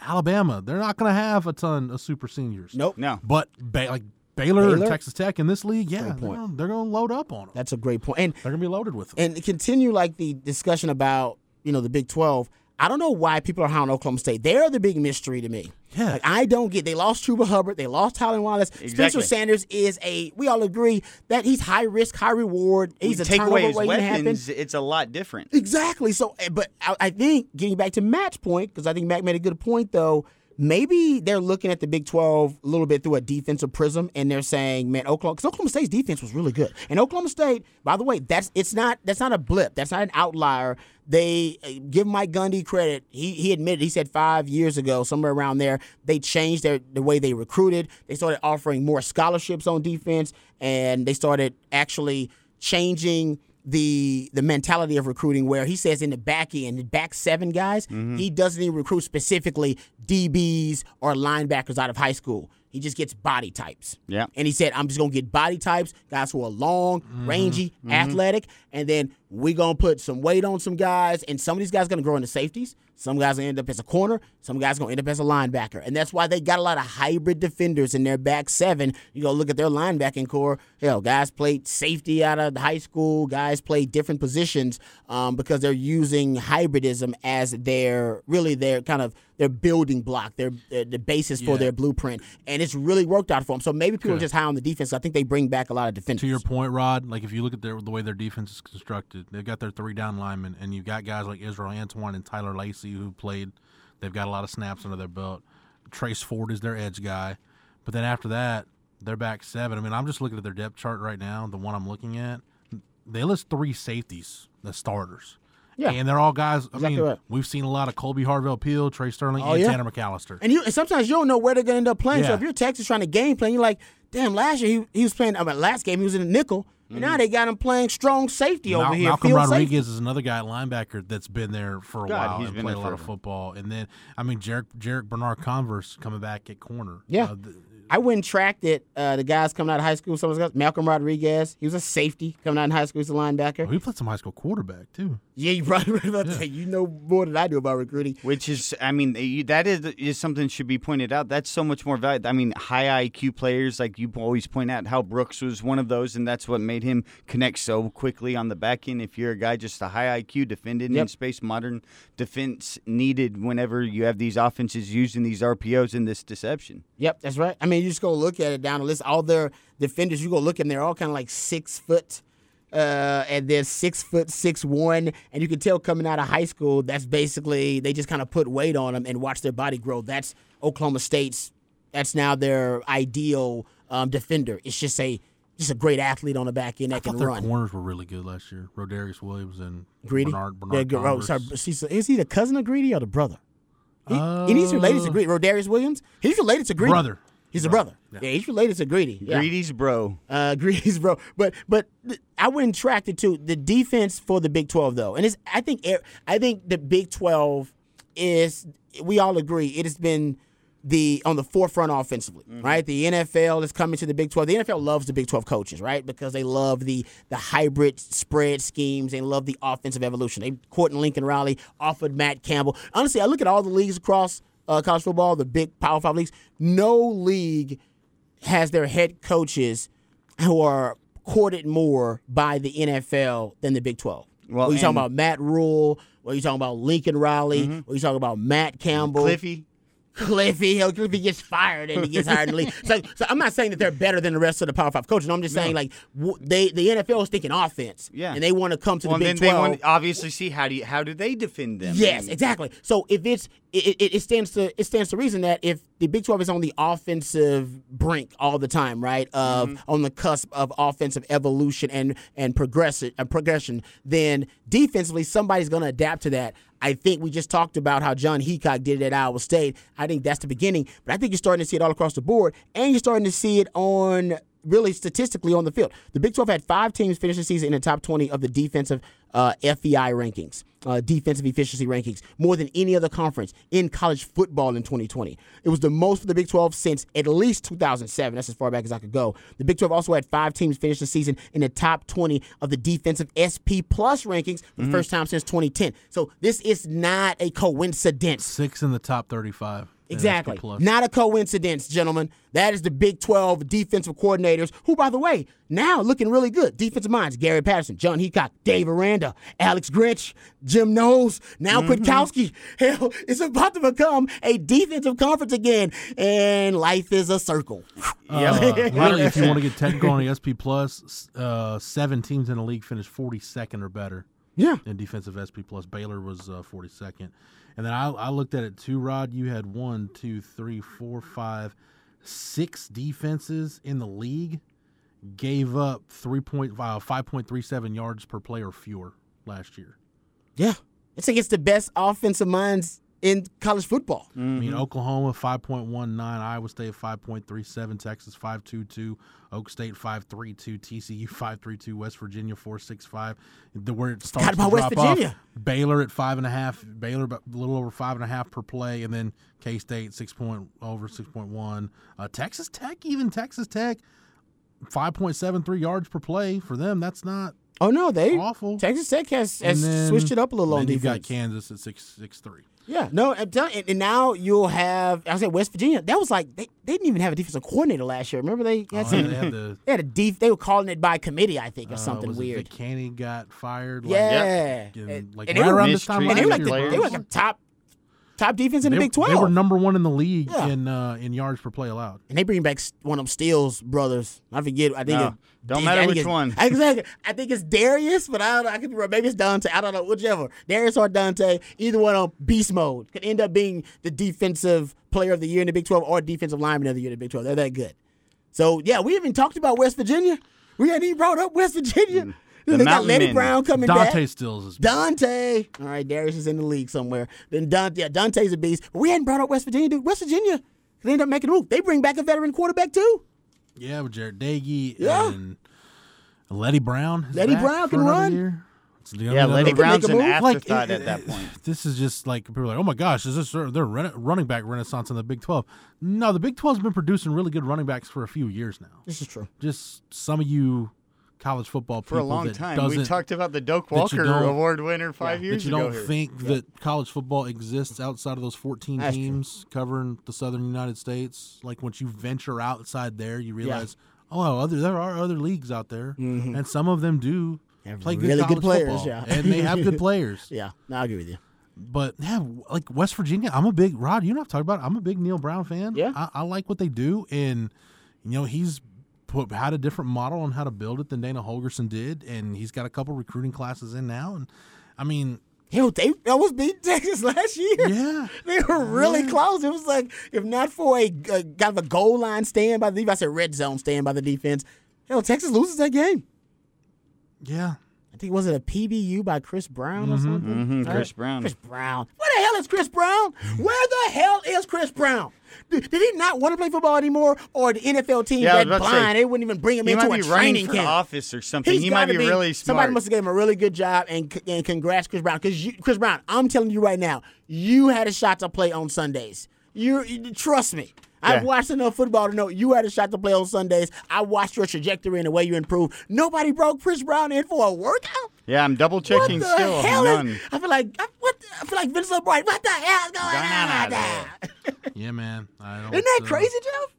Alabama, they're not going to have a ton of super seniors. Nope. No. But ba- like Baylor, and Texas Tech in this league, yeah, they're gonna, they're going to load up on them. That's a great point. And They're going to be loaded with them. and continue like the discussion about you know the Big Twelve. I don't know why people are high on Oklahoma State. They're the big mystery to me. Yeah. Like I don't get. They lost Chuba Hubbard. They lost Tylan Wallace. Spencer Sanders is a. We all agree that he's high risk, high reward. He's a take turnover away his waiting to happen. weapons, it's a lot different. Exactly. So, eh, but I, I think getting back to Matt's point, because I think Matt made a good point, though. Maybe they're looking at the Big 12 a little bit through a defensive prism, and they're saying, "Man, Oklahoma, because Oklahoma State's defense was really good." And Oklahoma State, by the way, that's it's not that's not a blip, that's not an outlier. They uh, give Mike Gundy credit. He he admitted he said five years ago, somewhere around there, they changed their the way they recruited. They started offering more scholarships on defense, and they started actually changing the the mentality of recruiting where he says in the back end, the back seven guys, mm-hmm. he doesn't even recruit specifically DBs or linebackers out of high school. He just gets body types. Yeah. And he said, I'm just gonna get body types, guys who are long, mm-hmm. rangy, mm-hmm. athletic, and then we're gonna put some weight on some guys, and some of these guys are gonna grow into safeties. Some guys gonna end up as a corner, some guys gonna end up as a linebacker. And that's why they got a lot of hybrid defenders in their back seven. You go look at their linebacking core. Hell, guys played safety out of high school, guys played different positions um, because they're using hybridism as their really their kind of their building block, their, their the basis for their blueprint. And it's really worked out for them. So maybe people are just high on the defense. I think they bring back a lot of defenders. to your point, Rod, like if you look at their, the way their defense is constructed, they've got their three down linemen, and you've got guys like Israel Antwine and Tyler Lacy who played. They've got a lot of snaps under their belt. Trace Ford is their edge guy, but then after that, they're back seven. I mean, I'm just looking at their depth chart right now. The one I'm looking at, they list three safeties the starters. Yeah. and they're all guys. I Exactly mean, right. we've seen a lot of Kolby Harvell Peel, Trey Sterling, Oh, and yeah. Tanner McCalister. And you and sometimes you don't know where they're gonna end up playing. So if you're Texas trying to game plan, you're like, damn, last year he, he was playing I mean last game he was in a nickel. And now they got him playing strong safety over here. Malcolm field Rodriguez safety. is another guy linebacker that's been there for a God, while he's and played a lot of football. And then, I mean, Jarrick, Jarrick Bernard Converse coming back at corner. Yeah. Uh, th- I went and tracked it. Uh, the guys coming out of high school, some of those guys, Malcolm Rodriguez, he was a safety coming out in high school. He's a linebacker. Oh, he played some high school quarterback too. Yeah, you probably (laughs) right about that. You know more than I do about recruiting. Which is, I mean, that is, is something should be pointed out. That's so much more valuable. I mean, high IQ players, like you always point out, how Brooks was one of those, and that's what made him connect so quickly on the back end. If you're a guy just a high IQ, defending in space, modern defense needed whenever you have these offenses using these RPOs in this deception. Yep, that's right. I mean, you just go look at it down the list. All their defenders, you go look and they're all kind of like six foot, uh, and they're six foot six one, and you can tell coming out of high school, that's basically they just kind of put weight on them and watch their body grow. That's Oklahoma State's. That's now their ideal um, defender. It's just a just a great athlete on the back end I that thought can their run. corners were really good last year. Rodarius Williams and Greedy. Bernard, Yeah, Bernard good- oh, sorry, is he- the cousin of Greedy or the brother? He, and he's related to Greedy. Rodarius Williams. He's related to Greedy. Brother. He's a brother. Yeah. he's related to Greedy. Yeah. Greedy's bro. Uh, (laughs) Greedy's bro. But but th- I and tracked it too. The defense for the Big Twelve though, and it's I think I think the Big Twelve is we all agree it has been the on the forefront offensively, right? The NFL is coming to the Big Twelve. The NFL loves the Big Twelve coaches, right? Because they love the the hybrid spread schemes. They love the offensive evolution. They courting Lincoln Riley, offered Matt Campbell. Honestly, I look at all the leagues across uh, college football, the big Power Five leagues. No league has their head coaches who are courted more by the NFL than the Big 12. Well, Well, you talking about Matt Rhule, or you talking about Lincoln Riley, or you talking about Matt Campbell, Cliffy. Cliffy. Hell, Cliffy gets fired and he gets hired in the league. So, so I'm not saying that they're better than the rest of the Power Five coaches. I'm just saying like w- they the NFL is thinking offense, Yeah. and they want to come to Well, the then Big they 12. want to obviously see how do you, how do they defend them? Yes, And- exactly. So if it's it, it, it stands to it stands to reason that if the Big Twelve is on the offensive brink all the time, right, of Mm-hmm. on the cusp of offensive evolution and and progression and progression, then defensively somebody's going to adapt to that. I think we just talked about how Jon Heacock did it at Iowa State. I think that's the beginning, but I think you're starting to see it all across the board, and you're starting to see it on really statistically on the field. The Big 12 had five teams finish the season in the top 20 of the defensive uh, FEI rankings, uh, defensive efficiency rankings, more than any other conference in college football in 2020. It was the most for the Big 12 since at least 2007. That's as far back as I could go. The Big 12 also had five teams finish the season in the top 20 of the defensive SP plus rankings for the first time since 2010. So this is not a coincidence. Six in the top 35. Exactly. Not a coincidence, gentlemen. That is the Big 12 defensive coordinators, who, by the way, now looking really good. Defensive minds Gary Patterson, Jon Heacock, Dave Aranda, Alex Grinch, Jim Knowles, now Mm-hmm. Kwiatkowski. (laughs) Hell, it's about to become a defensive conference again, and life is a circle. (laughs) Uh, (laughs) really, if you want to get technical on the SP plus, uh, seven teams in the league finished 42nd or better Yeah. in defensive SP plus. Baylor was uh, 42nd, and then I, I looked at it too. Rod, you had one, two, three, four, five, six defenses in the league gave up three point uh, five point three seven yards per play or fewer last year. Yeah. It's against the best offensive minds in college football. I mean, Oklahoma five point one nine, Iowa State five point three seven, Texas five two two, Oak State five three two, TCU (laughs) five three two, West Virginia four six five. The where it starts about to West drop off, Baylor at five and a half, Baylor about a little over five and a half per play, and then K State six point over six point one. Uh, Texas Tech, even Texas Tech, five point seven three yards per play for them. That's not Oh, no, they. awful. Texas Tech has, has then- switched it up a little on then you've got Kansas at six six three. Yeah, no, I'm telling and, and now you'll have. I said West Virginia. That was like they, they didn't even have a defensive coordinator last year. Remember they had Oh, some. they had the (laughs) They had a def. They were calling it by committee, I think, or uh, something was weird. Vic Koenning got fired. like, yeah, and, like and right they were, around this time and they were like the, they were like a top top defense in the Big Twelve. They were number one in the league Yeah. in uh, in yards per play allowed. and they bring back one of them Stills brothers. I forget. I think No, it, don't I matter think which it's- one. (laughs) Exactly. I think it's Darius, but I don't know. I could be wrong. Maybe it's Dante. I don't know. Whichever. Darius or Dante. Either one on beast mode could end up being the defensive player of the year in the Big Twelve or defensive lineman of the year in the Big Twelve. They're that good. So yeah, we haven't talked about West Virginia. We hadn't even brought up West Virginia. Mm. The they got Mountain Leddie Men. Brown coming Dante back. Dante Stills is Dante. All right, Darius is in the league somewhere. Then Dante, yeah, Dante's a beast. But we hadn't brought up West Virginia, dude. West Virginia, they end up making a move. They bring back a veteran quarterback too. yeah with Jarret Doege Yeah. and Leddie Brown. Leddie Brown can run. year. It's, Yeah, another- Lenny They could make Brown's an move. afterthought it- at eh, that eh, point. This is just like people are like, oh my gosh, is this their run- running back renaissance in the Big Twelve? No, the Big 12's been producing really good running backs for a few years now. This is true. Just some of you college football For a long time, we talked about the Doak Walker Award winner five that years ago. you don't here. think that college football exists outside of those 14 That's true. teams covering the southern United States. Like once you venture outside there, you realize, oh, other there are other leagues out there, and some of them do Mm-hmm. Have play really good, good players, football, yeah. and they have good (laughs) players. Yeah, no, I agree with you. But yeah, like West Virginia, I'm a big Rod. You know, I've talked about. It, I'm a big Neal Brown fan. Yeah. I, I like what they do, and you know, he's put had a different model on how to build it than Dana Holgorsen did, and he's got a couple recruiting classes in now. And I mean, Hell, they almost beat Texas (laughs) last year. yeah, They were really close. It was like, if not for a, a kind of a goal line stand by the defense, I said red zone stand by the defense. Hell, Texas loses that game. yeah. Think was it a PBU by Chris Brown or something? Mhm, Chris Brown. Chris Brown. Where the hell is Chris Brown? Where the hell is Chris Brown? Did, did he not want to play football anymore, or the NFL team Yeah, I was that about say, blind? They wouldn't even bring him into a training camp. office or something. He's he might gotta be, really smart. Somebody must have gave him a really good job, and and congrats, Chris Brown. Because Chris Brown, I'm telling you right now, you had a shot to play on Sundays. You- trust me. I've Yeah. watched enough football to know you had a shot to play on Sundays. I watched your trajectory and the way you improved. Nobody broke Chris Brown in for a workout. yeah, I'm double checking What checking the still. hell? None. Is, I feel like I, what? I feel like Vince LeBron. What the hell is going Going on on out out there? (laughs) Yeah, man. I don't, Isn't that uh, crazy, Jeff?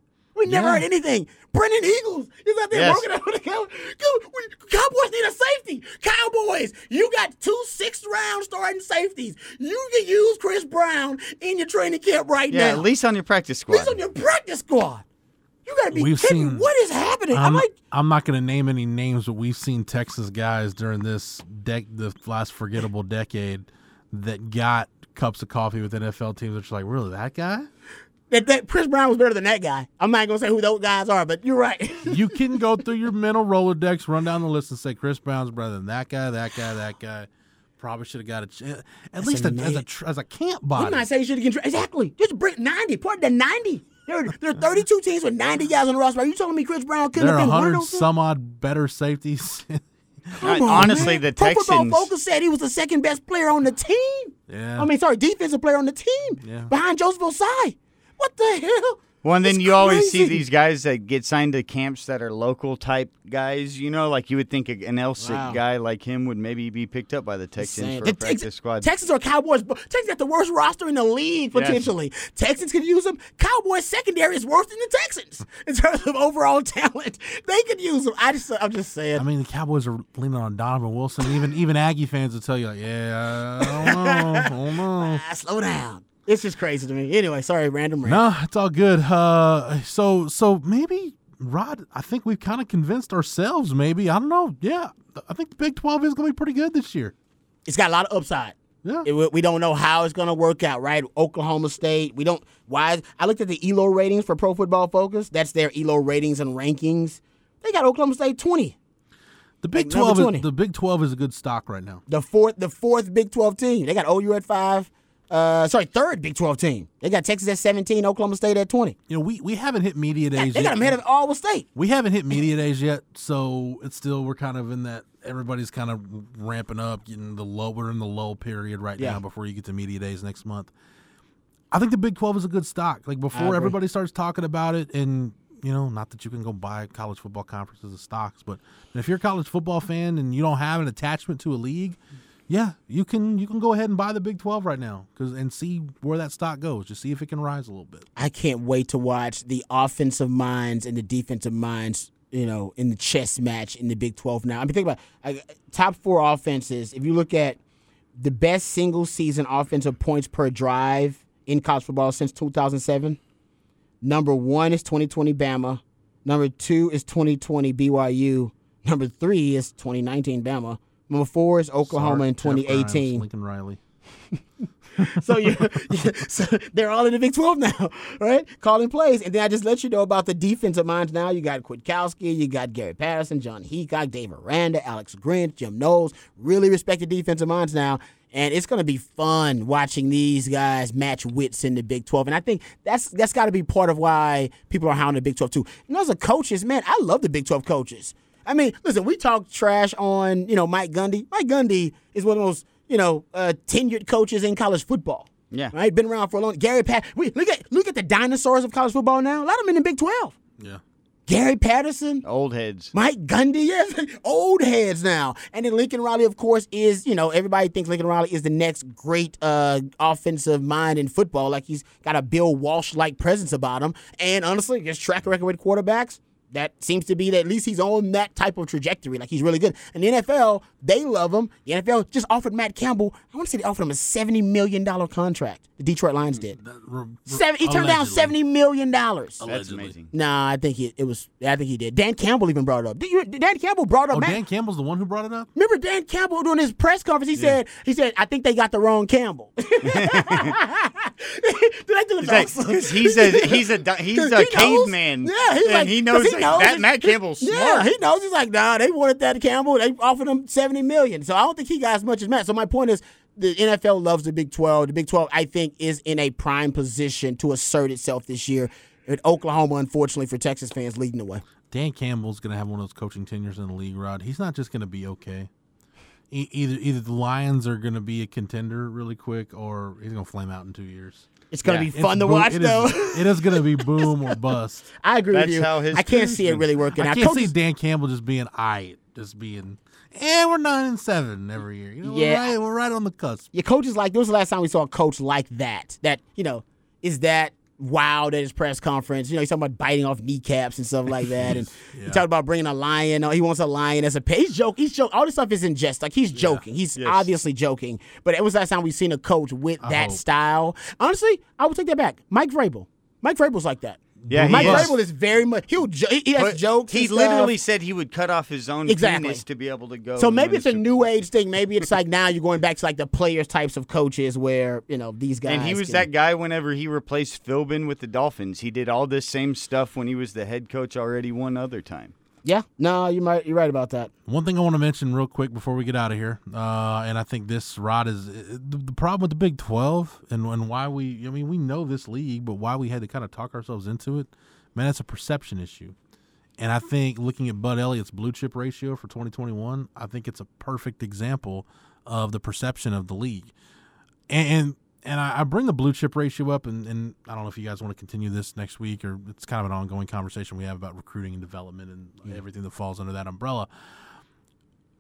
We never Yeah. heard anything. Brendan Eagles is out there Yes. working out with the Cow- Cow- Cowboys need a safety. Cowboys, you got two sixth round starting safeties. You can use Chris Brown in your training camp right Yeah, now. at least on your practice squad. At least on your practice squad. You gotta be We've kidding. seen- What is happening? I'm I'm, like, I'm not going to name any names, but we've seen Texas guys during this dec- the last forgettable decade that got cups of coffee with NFL teams. Which are like, really, that guy? That, that Chris Brown was better than that guy. I'm not gonna say who those guys are, but you're right. (laughs) You can go through your mental Rolodex, run down the list, and say Chris Brown's better than that guy, that guy, that guy. Probably should have got a ch- at least a, as a tr- as a camp I'm body. not saying you should have control. Exactly. Just bring 90. Part of the 90. There, there are 32 teams with 90 guys on the roster. Are you telling me Chris Brown couldn't There have been one of hundred those? some odd better safeties. (laughs) Come on, honestly, man. the Pro Football Texans. Focus said he was the second best player on the team. yeah. I mean, sorry, defensive player on the team Yeah. behind Joseph Ossai. What the hell? Well, and then It's you always see crazy. these guys that get signed to camps that are local type guys. You know, like you would think an LSIC Wow. guy like him would maybe be picked up by the Texans Insane. for The a practice squad. Texans or Cowboys. but Texans got the worst roster in the league Yes. potentially. Texans could use them. Cowboys secondary is worse than the Texans (laughs) in terms of overall talent. They could use them. I just, I'm just saying. I mean, the Cowboys are leaning on Donovan Wilson. Even even Aggie fans will tell you, like, yeah, I don't know, I don't know. ah, (laughs) slow down. It's just crazy to me. Anyway, sorry, random rant. No, it's all good. Uh, so so maybe Rod, I think we've kind of convinced ourselves. Maybe I don't know. Yeah, I think the Big Twelve is going to be pretty good this year. It's got a lot of upside. Yeah, It- we don't know how it's going to work out, right? Oklahoma State. We don't. Why? I looked at the ELO ratings for Pro Football Focus. That's their ELO ratings and rankings. They got Oklahoma State 20. the Big like Twelve. 20. Is, the Big Twelve is a good stock right now. The fourth, the fourth Big 12 team. They got OU at five. Uh, sorry, third Big 12 team. They got Texas at 17, Oklahoma State at 20. You know, we, we haven't hit media days They yet. got them ahead of Iowa State. we haven't hit media days yet, so it's still we're kind of in that everybody's kind of ramping up, getting the low. We're in the low period right Yeah. now before you get to media days next month. I think the Big Twelve is a good stock. Like before everybody starts talking about it, and you know, not that you can go buy college football conferences as stocks, but if you're a college football fan and you don't have an attachment to a league, yeah, you can you can go ahead and buy the Big Twelve right now because and see where that stock goes. Just see if it can rise a little bit. I can't wait to watch the offensive minds and the defensive minds, you know, in the chess match in the Big 12 now. I mean, think about. Top four offenses. If you look at the best single season offensive points per drive in college football since 2007, number one is 2020 Bama. Number two is 2020 BYU. Number three is 2019 Bama. Number four is Oklahoma in Jeff Grimes, 2018. Lincoln Riley. (laughs) So you, so they're all in the Big 12 now, right? Calling plays. And then I just let you know about the defensive minds now. You got Kwiatkowski, you got Gary Patterson, Jon Heacock, Dave Aranda, Alex Grinch, Jim Knowles. Really respected defensive minds now. And it's going to be fun watching these guys match wits in the Big 12. And I think that's that's got to be part of why people are hounding the Big 12 too. You And those are coaches, man. I love the Big 12 coaches. I mean, listen, we talk trash on you know Mike Gundy. Mike Gundy is one of the most you know uh, tenured coaches in college football. Yeah. right. Been around for a long. Gary Pat. We look at look at the dinosaurs of college football now. A lot of them in the Big Twelve. Yeah. Gary Patterson, Old heads. Mike Gundy, (laughs) yes, old heads now. And then Lincoln Riley, of course, is you know everybody thinks Lincoln Riley is the next great uh, offensive mind in football. Like he's got a Bill Walsh like presence about him. And honestly, his track record with quarterbacks. That seems to be that at least he's on that type of trajectory. Like he's really good. And the NFL, they love him. The NFL just offered Matt Campbell. I want to say they offered him a seventy million dollar contract. The Detroit Lions did. Seven, he turned down seventy million dollars. That's amazing. Nah, I think he, it was. I think he did. Dan Campbell even brought it up. Did you, Dan Campbell brought up. Oh, Matt, Dan Campbell's the one who brought it up. remember Dan Campbell during his press conference? He said. He said, "I think they got the wrong Campbell." (laughs) (laughs) that dude's Like, awesome. 'cause he's a he's a di- he's (laughs) 'Cause a he knows. caveman. Yeah, he's and like, he 'cause knows, he like, knows that it- Matt Campbell's Yeah, he knows. He's like, nah, they wanted that Campbell. They offered him seventy million. So I don't think he got as much as Matt. So my point is, the NFL loves the Big Twelve. The Big Twelve, I think, is in a prime position to assert itself this year. At Oklahoma, unfortunately for Texas fans, leading the way. Dan Campbell's going to have one of those coaching tenures in the league, Rod. He's not just going to be okay. E- either either the Lions are going to be a contender really quick, or he's going to flame out in two years. It's gonna Yeah. be It's fun to boom- watch, it though. Is, it is going to be (laughs) boom or bust. I agree That's with you. how his I can't see it really working I out. can't Coaches- see Dan Campbell just being aight, just being, and we're nine and seven every year. You know, Yeah. we're, right, we're right on the cusp. your coach is like. When was the last time we saw a coach like that? That you know is that wild at his press conference. You know, he's talking about biting off kneecaps and stuff like that, and (laughs) he talked about bringing a lion. Oh, He wants a lion as a pet. He's joking. He's joking. All this stuff is in jest. Like he's joking. He's Yes. obviously joking. But it was last time we've seen a coach with that hope. style. Honestly, I would take that back. Mike Vrabel. Mike Vrabel's like that. Yeah, he Mike is. Vrabel is very much. He'll jo- he, has But jokes. He literally said he would cut off his own Exactly. penis to be able to go. So maybe it's a new age thing. Maybe it's like now you're going back to like the players types of coaches where you know these guys. And he was can- that guy whenever he replaced Philbin with the Dolphins. He did all this same stuff when he was the head coach already one other time. Yeah, no, you might. You're right about that. One thing I want to mention real quick before we get out of here, uh, and I think this Rod is the, the problem with the Big Twelve, and, and why we, I mean, we know this league, but why we had to kind of talk ourselves into it, man, that's a perception issue. And I think looking at Bud Elliott's blue chip ratio for 2021, I think it's a perfect example of the perception of the league. And and, and I, I bring the blue chip ratio up, and, and I don't know if you guys want to continue this next week, or it's kind of an ongoing conversation we have about recruiting and development and everything that falls under that umbrella.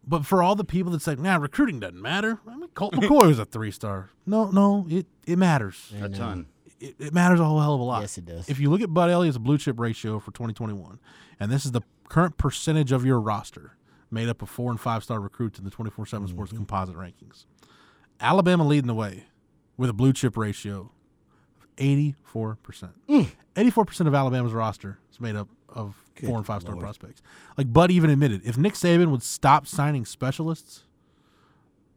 But for all the people that say, "Nah, recruiting doesn't matter," I mean, Colt (laughs) McCoy was a three star. No, no, it it matters. A ton. It, it matters a whole hell of a lot. Yes, it does. If you look at Bud Elliott's blue chip ratio for 2021, and this is the current percentage of your roster made up of four and five star recruits in the 24 7 Sports Mm-hmm. composite rankings, Alabama leading the way with a blue chip ratio of 84%. Mm. 84% of Alabama's roster is made up of four and five star prospects. Like Bud even admitted, if Nick Saban would stop signing specialists,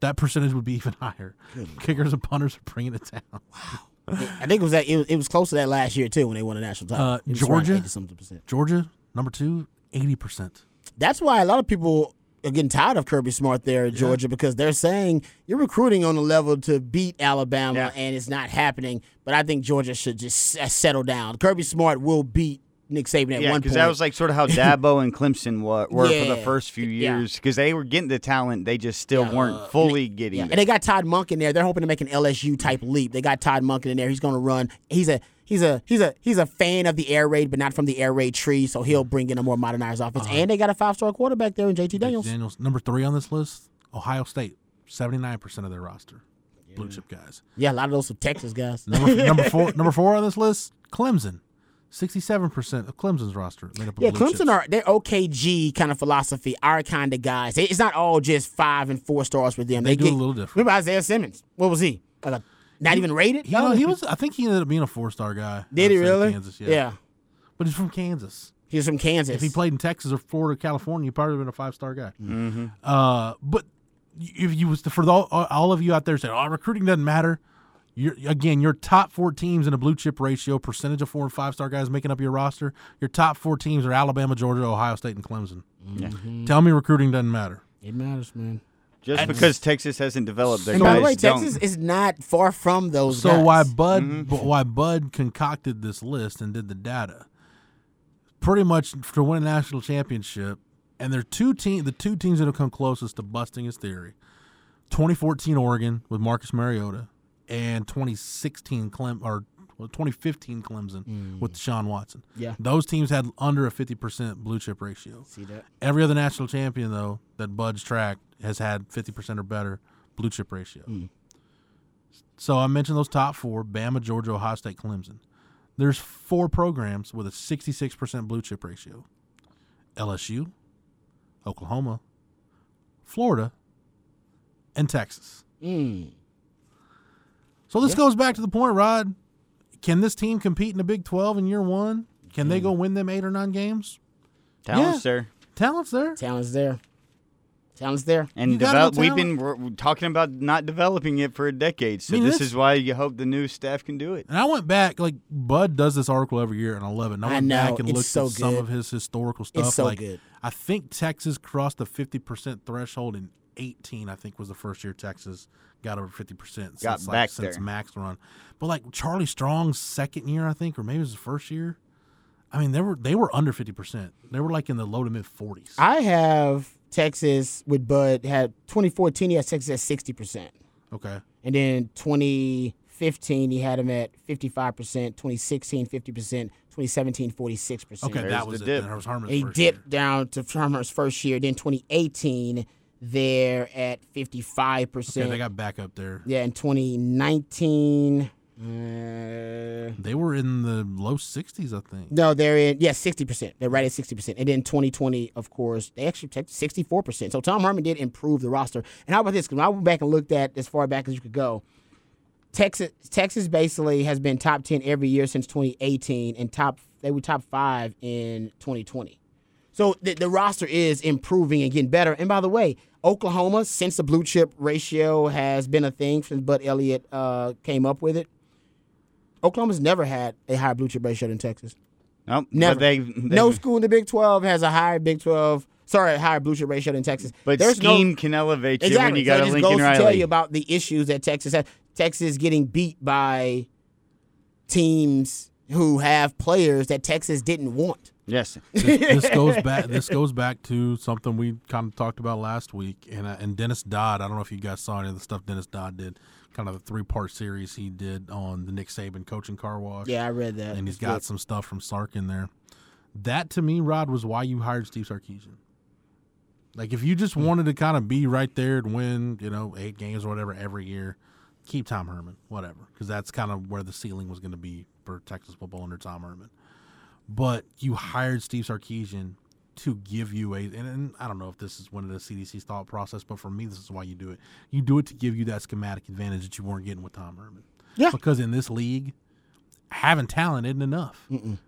that percentage would be even (laughs) higher. Kickers and punters are bringing it down. Wow. I think it was that. It was, it was close to that last year too when they won the national title. Uh, It was around Georgia? 80-something percent. Georgia, number two, 80%. That's why a lot of people are getting tired of Kirby Smart there at Georgia because they're saying you're recruiting on the level to beat Alabama Yeah. and it's not happening. But I think Georgia should just s- uh, settle down. Kirby Smart will beat Nick Saban at Yeah, one because that was like sort of how Dabo and Clemson wa- were for the first few years because they were getting the talent, they just still weren't fully getting Yeah, it. and they got Todd Monk in there. They're hoping to make an LSU type leap. They got Todd Monk in there. He's going to run. He's a he's a he's a he's a fan of the air raid, but not from the air raid tree. So he'll bring in a more modernized offense. Uh-huh. And they got a five star quarterback there in JT Daniels. Daniels, number three on this list, Ohio State, 79% of their roster, blue chip guys. Yeah, a lot of those are Texas guys. Number, number four (laughs) number four on this list, Clemson. 67% of Clemson's roster made up of Yeah, Clemson chips. are they're OKG kind of philosophy, our kind of guys. It's not all just five and four stars with them. They do get, a little different. Remember Isaiah Simmons? What was he? Like a, not even rated? He, you he was. I think he ended up being a four-star guy. Did he really? Kansas, yeah. yeah. But he's from Kansas. He's from Kansas. If he played in Texas or Florida, or California, he probably would have been a five-star guy. Mm-hmm. Uh, but if you was to, for the, all of you out there saying, "Oh, recruiting doesn't matter," you're, again, your top four teams in a blue chip ratio, percentage of four and five-star guys making up your roster. Your top four teams are Alabama, Georgia, Ohio State, and Clemson. Mm-hmm. Tell me recruiting doesn't matter. it matters, man. Just because Texas hasn't developed, their And guys by the way, don't. Texas is not far from those So guys. why Bud Mm-hmm. but why Bud concocted this list and did the data? Pretty much to win a national championship, And they're two team the two teams that have come closest to busting his theory. 2014 Oregon with Marcus Mariota and 2016 Clem or well, 2015 Clemson with Deshaun Watson. Yeah. Those teams had under a 50% blue chip ratio. See that? Every other national champion though that Bud's tracked has had 50% or better blue chip ratio. So I mentioned those top 4, Bama, Georgia, Ohio State, Clemson. There's four programs with a 66% blue chip ratio. LSU, Oklahoma, Florida, and Texas. Mm. So this goes back to the point, Rod. Can this team compete in the Big 12 in year one? Can they go win them eight or nine games? Talent's Yeah. there. Talent's there. Talent's there. Talent's there. And You got develop, we've been we're talking about not developing it for a decade. So I mean, this this- is why you hope the new staff can do it. And I went back, like Bud does this article every year, and I love it. And I I went back and looked so at some of his historical stuff. It's so like, good. I think Texas crossed the fifty percent threshold in eighteen. I think was the first year Texas got over fifty percent. Got since, back like, since there. Max run. But like Charlie Strong's second year, I think, or maybe it was the first year. I mean, they were they were under fifty percent. They were like in the low to mid forties. I have Texas with Bud had 2014. He had Texas at 60 percent, Okay. and then 2015 he had him at 55 percent. 2016 50 percent. 2017 46 percent. Okay, There's that the was it. dip. Then That was Herman's He first dipped year. down to Farmer's first year. Then 2018 they're at 55 Okay, percent. they got back up there. yeah, in 2019. Uh, They were in the low sixties, I think. No, they're in yeah, sixty percent. They're right at sixty percent. And then twenty twenty, of course, they actually four percent. So Tom Herman did improve the roster. And how about this? Because I went back and looked at as far back as you could go. Texas Texas basically has been top ten every year since twenty eighteen, and top they were top five in twenty twenty. So the, the roster is improving and getting better. And by the way, Oklahoma, since the blue chip ratio has been a thing since Bud Elliott uh, came up with it, Oklahoma's never had a higher blue chip ratio than Texas. Nope. Never. But they, no school in the Big 12 has a higher Big 12, sorry, a higher blue chip ratio than Texas. But There's no- scheme can elevate you exactly. when you so got it a just Lincoln goes to tell you about the issues that Texas has. Texas getting beat by teams who have players that Texas didn't want. yes. (laughs) this, this goes back. This goes back to something we kind of talked about last week, and uh, and Dennis Dodd. I don't know if you guys saw any of the stuff Dennis Dodd did. Kind of the three part series he did on the Nick Saban coaching car wash. Yeah, I read that. and he's got some stuff from Sark in there. That to me, Rod, was why you hired Steve Sarkisian. Like if you just Hmm. wanted to kind of be right there and win, you know, eight games or whatever every year, keep Tom Herman, whatever, because that's kind of where the ceiling was going to be for Texas football under Tom Herman. But you hired Steve Sarkisian to give you a, and, and I don't know if this is one of the CDC's thought process, but for me, this is why you do it. You do it to give you that schematic advantage that you weren't getting with Tom Herman. Yeah. Because in this league, having talent isn't enough.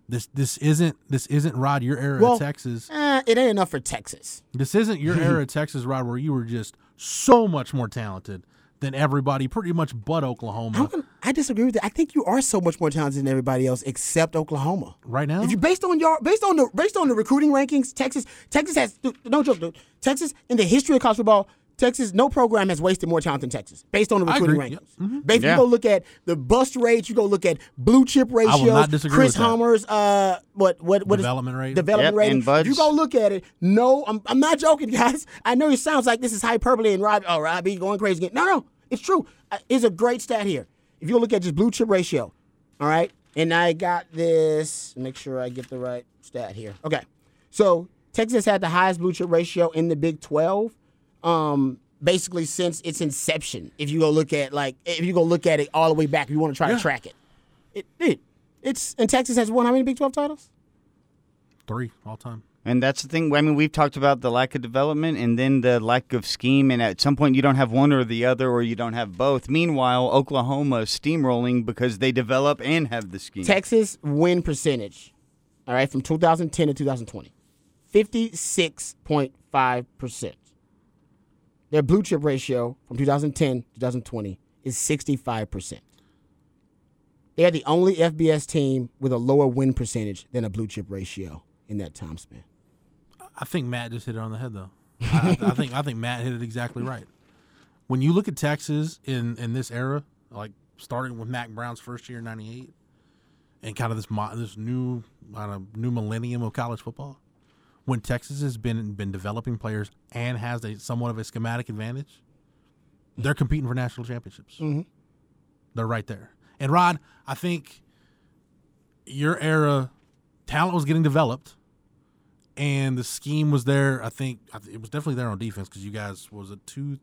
This this isn't this isn't Rod your era Well- of Texas. Eh, it ain't enough for Texas. This isn't your era (laughs) of Texas, Rod, where you were just so much more talented than everybody, pretty much but Oklahoma I disagree with that. I think you are so much more talented than everybody else except Oklahoma. right now. If you based on your based on the based on the recruiting rankings, Texas Texas has no joke, dude. Texas in the history of college football, Texas no program has wasted more talent than Texas based on the recruiting rankings. Yep. Based, Yeah. you go look at the bust rates, you go look at blue chip ratios. not disagree Chris with that. Homer's uh what what what is- Development rate. development Yep, rate. and You go look at it. No, I'm I'm not joking, (laughs) guys. I know it sounds like this is hyperbole and Rob oh Robbie going crazy again. No, no, it's true. Uh, It's a great stat here. If you look at just blue chip ratio, all right, and I got this. Make sure I get the right stat here. Okay, so Texas had the highest blue chip ratio in the Big Twelve. Um, basically since its inception. If you go look at like if you go look at it all the way back, if you want to try Yeah. to track it, it, it it's and Texas has won how many Big Twelve titles? Three all time. And that's the thing. I mean, we've talked about the lack of development and then the lack of scheme. And at some point, you don't have one or the other, or you don't have both. Meanwhile, Oklahoma steamrolling because they develop and have the scheme. Texas win percentage, all right, from 2010 to 2020, 56.5%. Their blue chip ratio from 2010 to 2020 is 65%. They are the only FBS team with a lower win percentage than a blue chip ratio in that time span. I think Matt just hit it on the head, though. (laughs) I, I think I think Matt hit it exactly right. When you look at Texas in in this era, like starting with Mack Brown's first year in '98, and kind of this mo- this new kind of new millennium of college football, when Texas has been been developing players and has a somewhat of a schematic advantage, they're competing for national championships. Mm-hmm. They're right there. And Rod, I think your era talent was getting developed, and the scheme was there. I think it was definitely there on defense because you guys was it two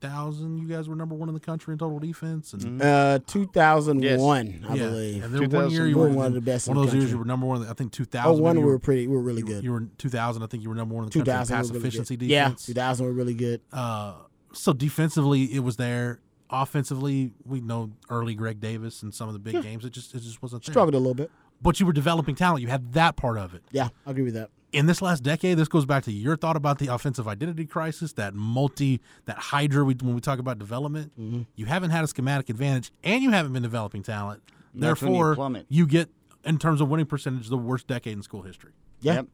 thousand? You guys were number one in the country in total defense, and Uh, 2001, I yeah, believe. And then one year you were were one of the best One of the those years you were number one. I think two Oh, thousand. one you we were pretty, we were really you, good. You were two thousand. I think you were number one in the country in 2000 pass really efficiency good. defense. Yeah, 2000 were really good. Uh, so defensively, it was there. Offensively, we know early Greg Davis and some of the big games. It just it just wasn't there. Struggled a little bit. But you were developing talent. You had that part of it. Yeah, I agree with that. In this last decade, this goes back to your thought about the offensive identity crisis, that multi, that hydra. We, when we talk about development, Mm-hmm. you haven't had a schematic advantage, and you haven't been developing talent. That's when you Therefore, you get in terms of winning percentage the worst decade in school history. Yeah. Yep.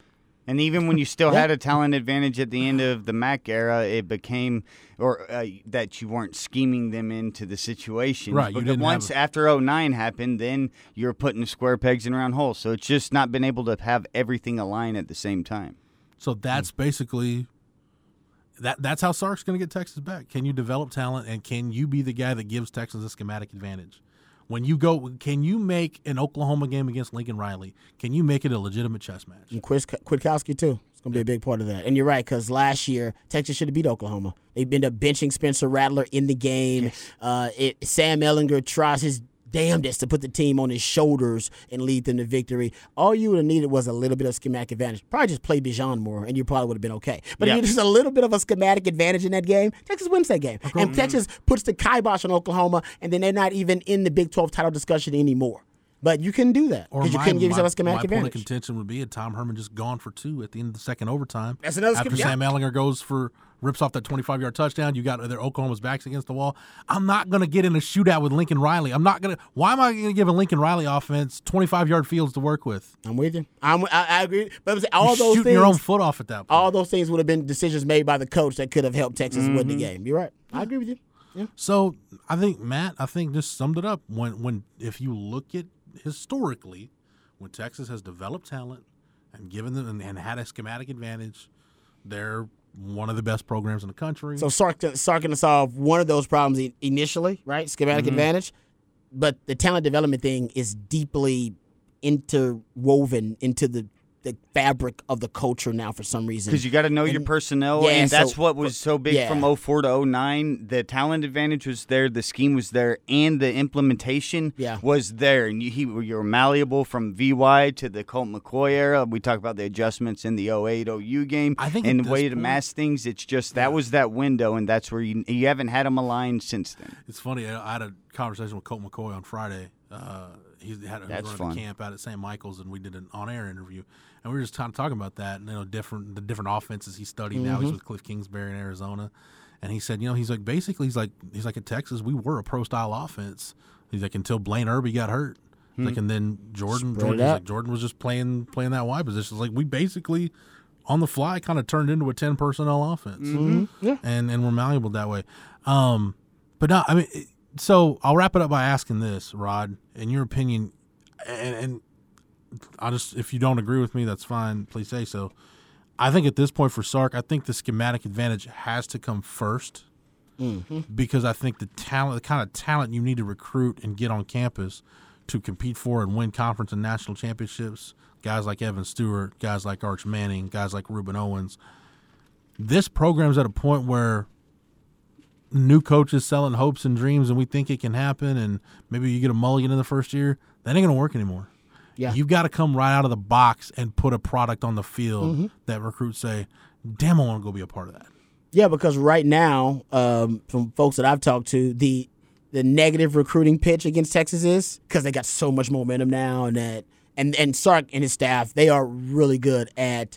And even when you still Yeah. had a talent advantage at the end of the Mack era, it became or uh, that you weren't scheming them into the situation. Right, But once have- after 09 happened, then you're putting square pegs in round holes. So it's just not been able to have everything align at the same time. So that's basically that. That's how Sark's going to get Texas back. Can you develop talent, and can you be the guy that gives Texas a schematic advantage? When you go, can you make an Oklahoma game against Lincoln Riley? Can you make it a legitimate chess match? And Chris Kwiatkowski too. It's gonna be a big part of that. And you're right because last year Texas should have beat Oklahoma. They've been up benching Spencer Rattler in the game. Uh, it, Sam Ehlinger tries his damnedest to put the team on his shoulders and lead them to victory. All you would have needed was a little bit of schematic advantage. Probably just play Bijan more, and you probably would have been okay. But Yeah. if you just a little bit of a schematic advantage in that game, Texas wins that game. And Texas puts the kibosh on Oklahoma, and then they're not even in the Big 12 title discussion anymore. But you couldn't do that Or because you my, couldn't give yourself a schematic my point of contention would be had Tom Herman just gone for two at the end of the second overtime. That's another After schema- yeah. Sam Ehlinger goes for rips off that 25 yard touchdown, you got their Oklahoma's backs against the wall. I'm not going to get in a shootout with Lincoln Riley. I'm not going to. Why am I going to give a Lincoln Riley offense 25 yard fields to work with? I'm with you. I'm, I, I agree. But saying all You're those shooting things, your own foot off at that point. all those things would have been decisions made by the coach that could have helped Texas win Mm-hmm. the game. You're right. I agree with you. Yeah. So I think Matt, I think just summed it up. When when if you look at historically, when Texas has developed talent and given them and, and had a schematic advantage, they're one of the best programs in the country. So Sark, Sark can solve one of those problems i- initially, right? Schematic Mm-hmm. advantage. But the talent development thing is deeply interwoven into the, the fabric of the culture now for some reason. Because you got to know your personnel, yeah, and that's so- what was so big yeah. from 04 to 09. The talent advantage was there, the scheme was there, and the implementation Yeah. was there. And you, he, you were malleable from VY to the Colt McCoy era. We talk about the adjustments in the 08 OU game I think at and this way to point- mask things. It's just that was that window, and that's where you, you haven't had them aligned since then. It's funny. I I had a conversation with Colt McCoy on Friday. Uh, he had a, That's running fun. a camp out at St. Michael's, and we did an on-air interview, and we were just kind of talking about that. And, you know, different the different offenses he studied. Now Mm-hmm. he's with Cliff Kingsbury in Arizona, and he said, you know, he's like basically he's like he's like at Texas, we were a pro-style offense. He's like until Blaine Irby got hurt. He's Like and then Jordan, Jordan, it he's like, Jordan was just playing playing that wide position. It's like we basically on the fly kind of turned into a ten personnel offense, Yeah. and and we're malleable that way. Um, but no, I mean, it- so I'll wrap it up by asking this, Rod, in your opinion, and, and I'll just if you don't agree with me, that's fine. Please say so. I think at this point for Sark, I think the schematic advantage has to come 1st mm-hmm. because I think the talent, the kind of talent you need to recruit and get on campus to compete for and win conference and national championships, guys like Evan Stewart, guys like Arch Manning, guys like Rueben Owens. This program's at a point where new coaches selling hopes and dreams, and we think it can happen, and maybe you get a mulligan in the first year. That ain't gonna work anymore. Yeah. You've got to come right out of the box and put a product on the field Mm-hmm. that recruits say, "Damn, I want to go be a part of that." Yeah, because right now, um, from folks that I've talked to, the the negative recruiting pitch against Texas is because they got so much momentum now, and that and and Sark and his staff they are really good at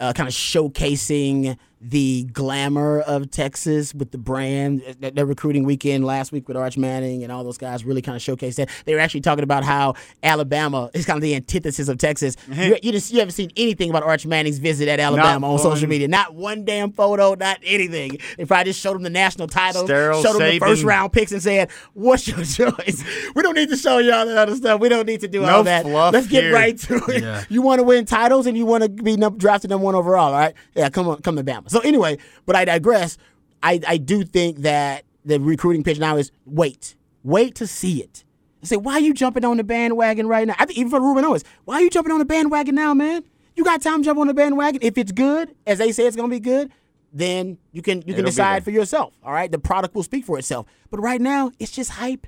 uh, kind of showcasing the glamour of Texas with the brand. Uh, that their recruiting weekend last week with Arch Manning and all those guys really kind of showcased that. They were actually talking about how Alabama is kind of the antithesis of Texas. (laughs) you, you just you haven't seen anything about Arch Manning's visit at Alabama on social media. Not one damn photo, not anything. They probably just showed him the national title, Sterile showed him the first round picks, and said, "What's your (laughs) choice? We don't need to show y'all that other stuff. We don't need to do No all that. Let's get here." right to it. Yeah. You want to win titles and you want to be drafted number one overall. All right, yeah, come on, come to Bama. So anyway, but I digress. I I do think that the recruiting pitch now is wait, wait to see it. I say, why are you jumping on the bandwagon right now? I think even for Rueben Owens, why are you jumping on the bandwagon now, man? You got time to jump on the bandwagon. If it's good, as they say it's gonna be good, then you can you can It'll be decide for yourself. All right, the product will speak for itself. But right now, it's just hype.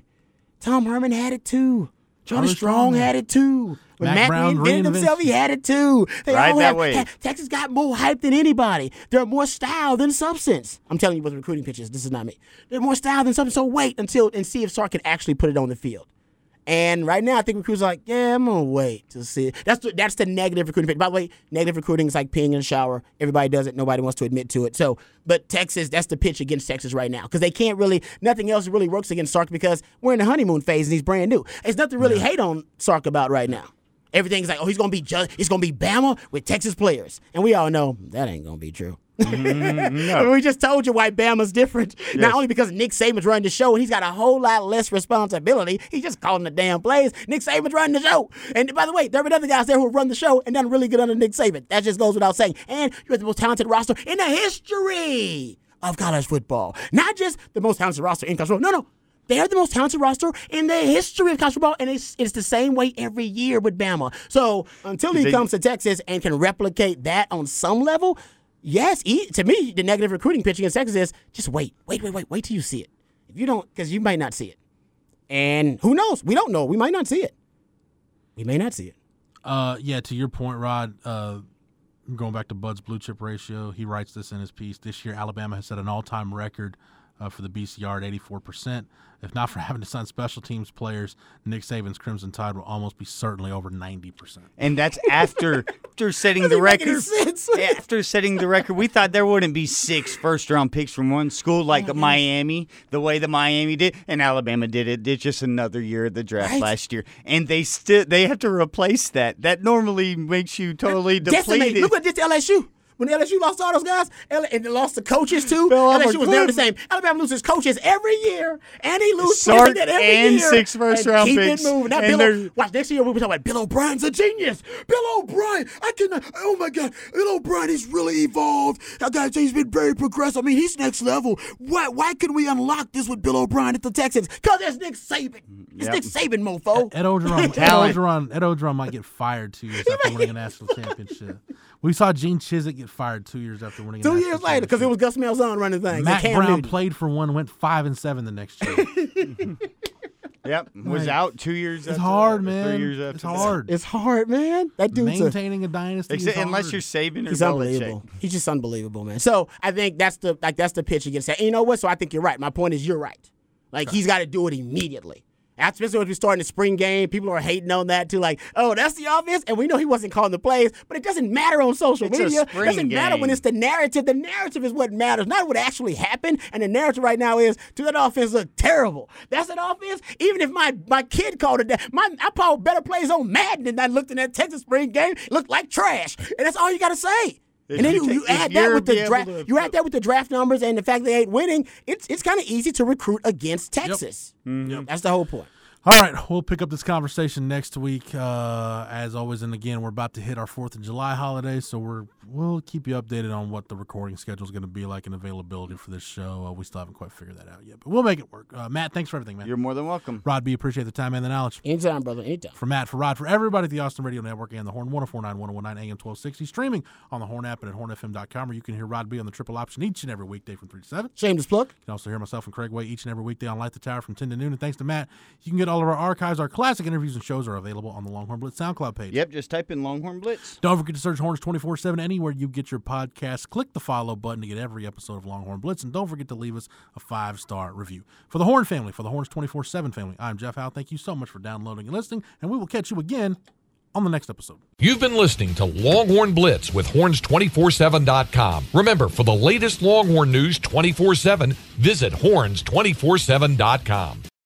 Tom Herman had it too. Johnny Strong Strong had it too. When Mack Mack Brown reinvented himself, he had it too. They Right all that have- way. ha- Texas got more hype than anybody. They're more style than substance. I'm telling you with recruiting pitches. This is not me. They're more style than substance. So wait until and see if Sark can actually put it on the field. And right now, I think recruiters are like, yeah, I'm gonna wait to see. That's the, that's the negative recruiting. pitch. By the way, negative recruiting is like peeing in the shower. Everybody does it. Nobody wants to admit to it. So, but Texas, that's the pitch against Texas right now because they can't really. Nothing else really works against Sark because we're in the honeymoon phase and he's brand new. There's nothing to really hate on Sark about right now. Everything's like, oh, he's gonna be just, it's gonna be Bama with Texas players, and we all know that ain't gonna be true. Mm-hmm. (laughs) we just told you why Bama's different. Not only because Nick Saban's running the show and he's got a whole lot less responsibility. He's just calling the damn plays. Nick Saban's running the show. And by the way, there have been other guys there who run the show and done really good under Nick Saban. That just goes without saying. And you have the most talented roster in the history of college football. Not just the most talented roster in college football. No, no. They're the most talented roster in the history of college football, and it's, it's the same way every year with Bama. So until he They- comes to Texas and can replicate that on some level, yes, he, to me, the negative recruiting pitch against Texas is just wait, wait, wait, wait, wait till you see it. If you don't, because you might not see it. And who knows? We don't know. We might not see it. We may not see it. Uh, yeah, to your point, Rod. Uh, going back to Bud's blue chip ratio, he writes this in his piece. This year, Alabama has set an all-time record uh, for the BCR at 84 percent. If not for (laughs) having to sign special teams players, Nick Saban's Crimson Tide will almost be certainly over 90 percent. And that's after (laughs) after setting the Doesn't make any record. after setting the record, we thought there wouldn't be six first round picks from one school like Mm-hmm. Miami, the way the Miami did, and Alabama did it. Did just another year of the draft Right. last year, and they still they have to replace that. That normally makes you totally Decimate. depleted. Look did to LSU. When LSU lost all those guys, L- and they lost the coaches too. Phil LSU was never the same. Alabama loses coaches every year, and he loses Sark players every and year. six first And round keep picks. it moving. Now, And Bill, they're- watch next year we'll be talking about Bill O'Brien's a genius. Bill O'Brien, I cannot. Oh my God, Bill O'Brien, he's really evolved. I gotta say, he's been very progressive. I mean, he's next level. Why? Why can we unlock this with Bill O'Brien at the Texans? Cause it's Nick Saban. It's Yep. Nick Saban, mofo. Ed Orgeron, (laughs) Ed Talent. Orgeron, Ed Orgeron might get fired two years (laughs) after winning a national championship. We saw Gene Chizik get fired two years after winning. a Two years later, because it was. Gus Malzahn running things. and Matt Cam Brown Newton. played for one, went five and seven the next year. (laughs) Yep, was Like, out two years. It's after hard, that, man. Three years after it's that. hard. It's hard, man. That dude's Maintaining a dynasty. is Except, unless you're saving, or He's Belichick. unbelievable. He's just unbelievable, man. So I think that's the like that's the pitch against that. And you know what? So I think you're right. My point is you're right. Like he's got to do it immediately. Especially when we start in the spring game. People are hating on that too. Like, oh, that's the offense, and we know he wasn't calling the plays, but it doesn't matter on social It's media. It doesn't matter when it's the narrative. The narrative is what matters, not what actually happened. And the narrative right now is, do that offense look terrible? That's an offense. Even if my my kid called it that, my I called better plays on Madden than I looked in that Texas spring game. It looked like trash, and that's all you got to say. If and then you you, take- you add that with the draft. to- You add that with the draft numbers and the fact they ain't winning. It's it's kind of easy to recruit against Texas. Mm-hmm. That's the whole point. All right, we'll pick up this conversation next week, uh, as always. And again, we're about to hit our Fourth of July holiday, so we're we'll keep you updated on what the recording schedule is going to be like and availability for this show. Uh, we still haven't quite figured that out yet, but we'll make it work. Uh, Matt, thanks for everything, man. You're more than welcome. Rod B, appreciate the time and the knowledge. Anytime, brother. Anytime. For Matt, for Rod, for everybody at the Austin Radio Network and the Horn 1049, 1019 AM 1260, streaming on the Horn app and at hornfm.com, where you can hear Rod B on the triple option each and every weekday from 3 to 7. Shameless plug. You can also hear myself and Craig Way each and every weekday on Light the Tower from 10 to noon. And thanks to Matt, you can get all of our archives. Our classic interviews and shows are available on the Longhorn Blitz SoundCloud page. Yep, just type in Longhorn Blitz. Don't forget to search Horns 24 7 anywhere you get your podcasts. Click the follow button to get every episode of Longhorn Blitz. And don't forget to leave us a five star review. For the Horn family, for the Horns 24 7 family, I'm Jeff Howe. Thank you so much for downloading and listening. And we will catch you again on the next episode. You've been listening to Longhorn Blitz with horns247.com. Remember, for the latest Longhorn news 24 7, visit horns247.com.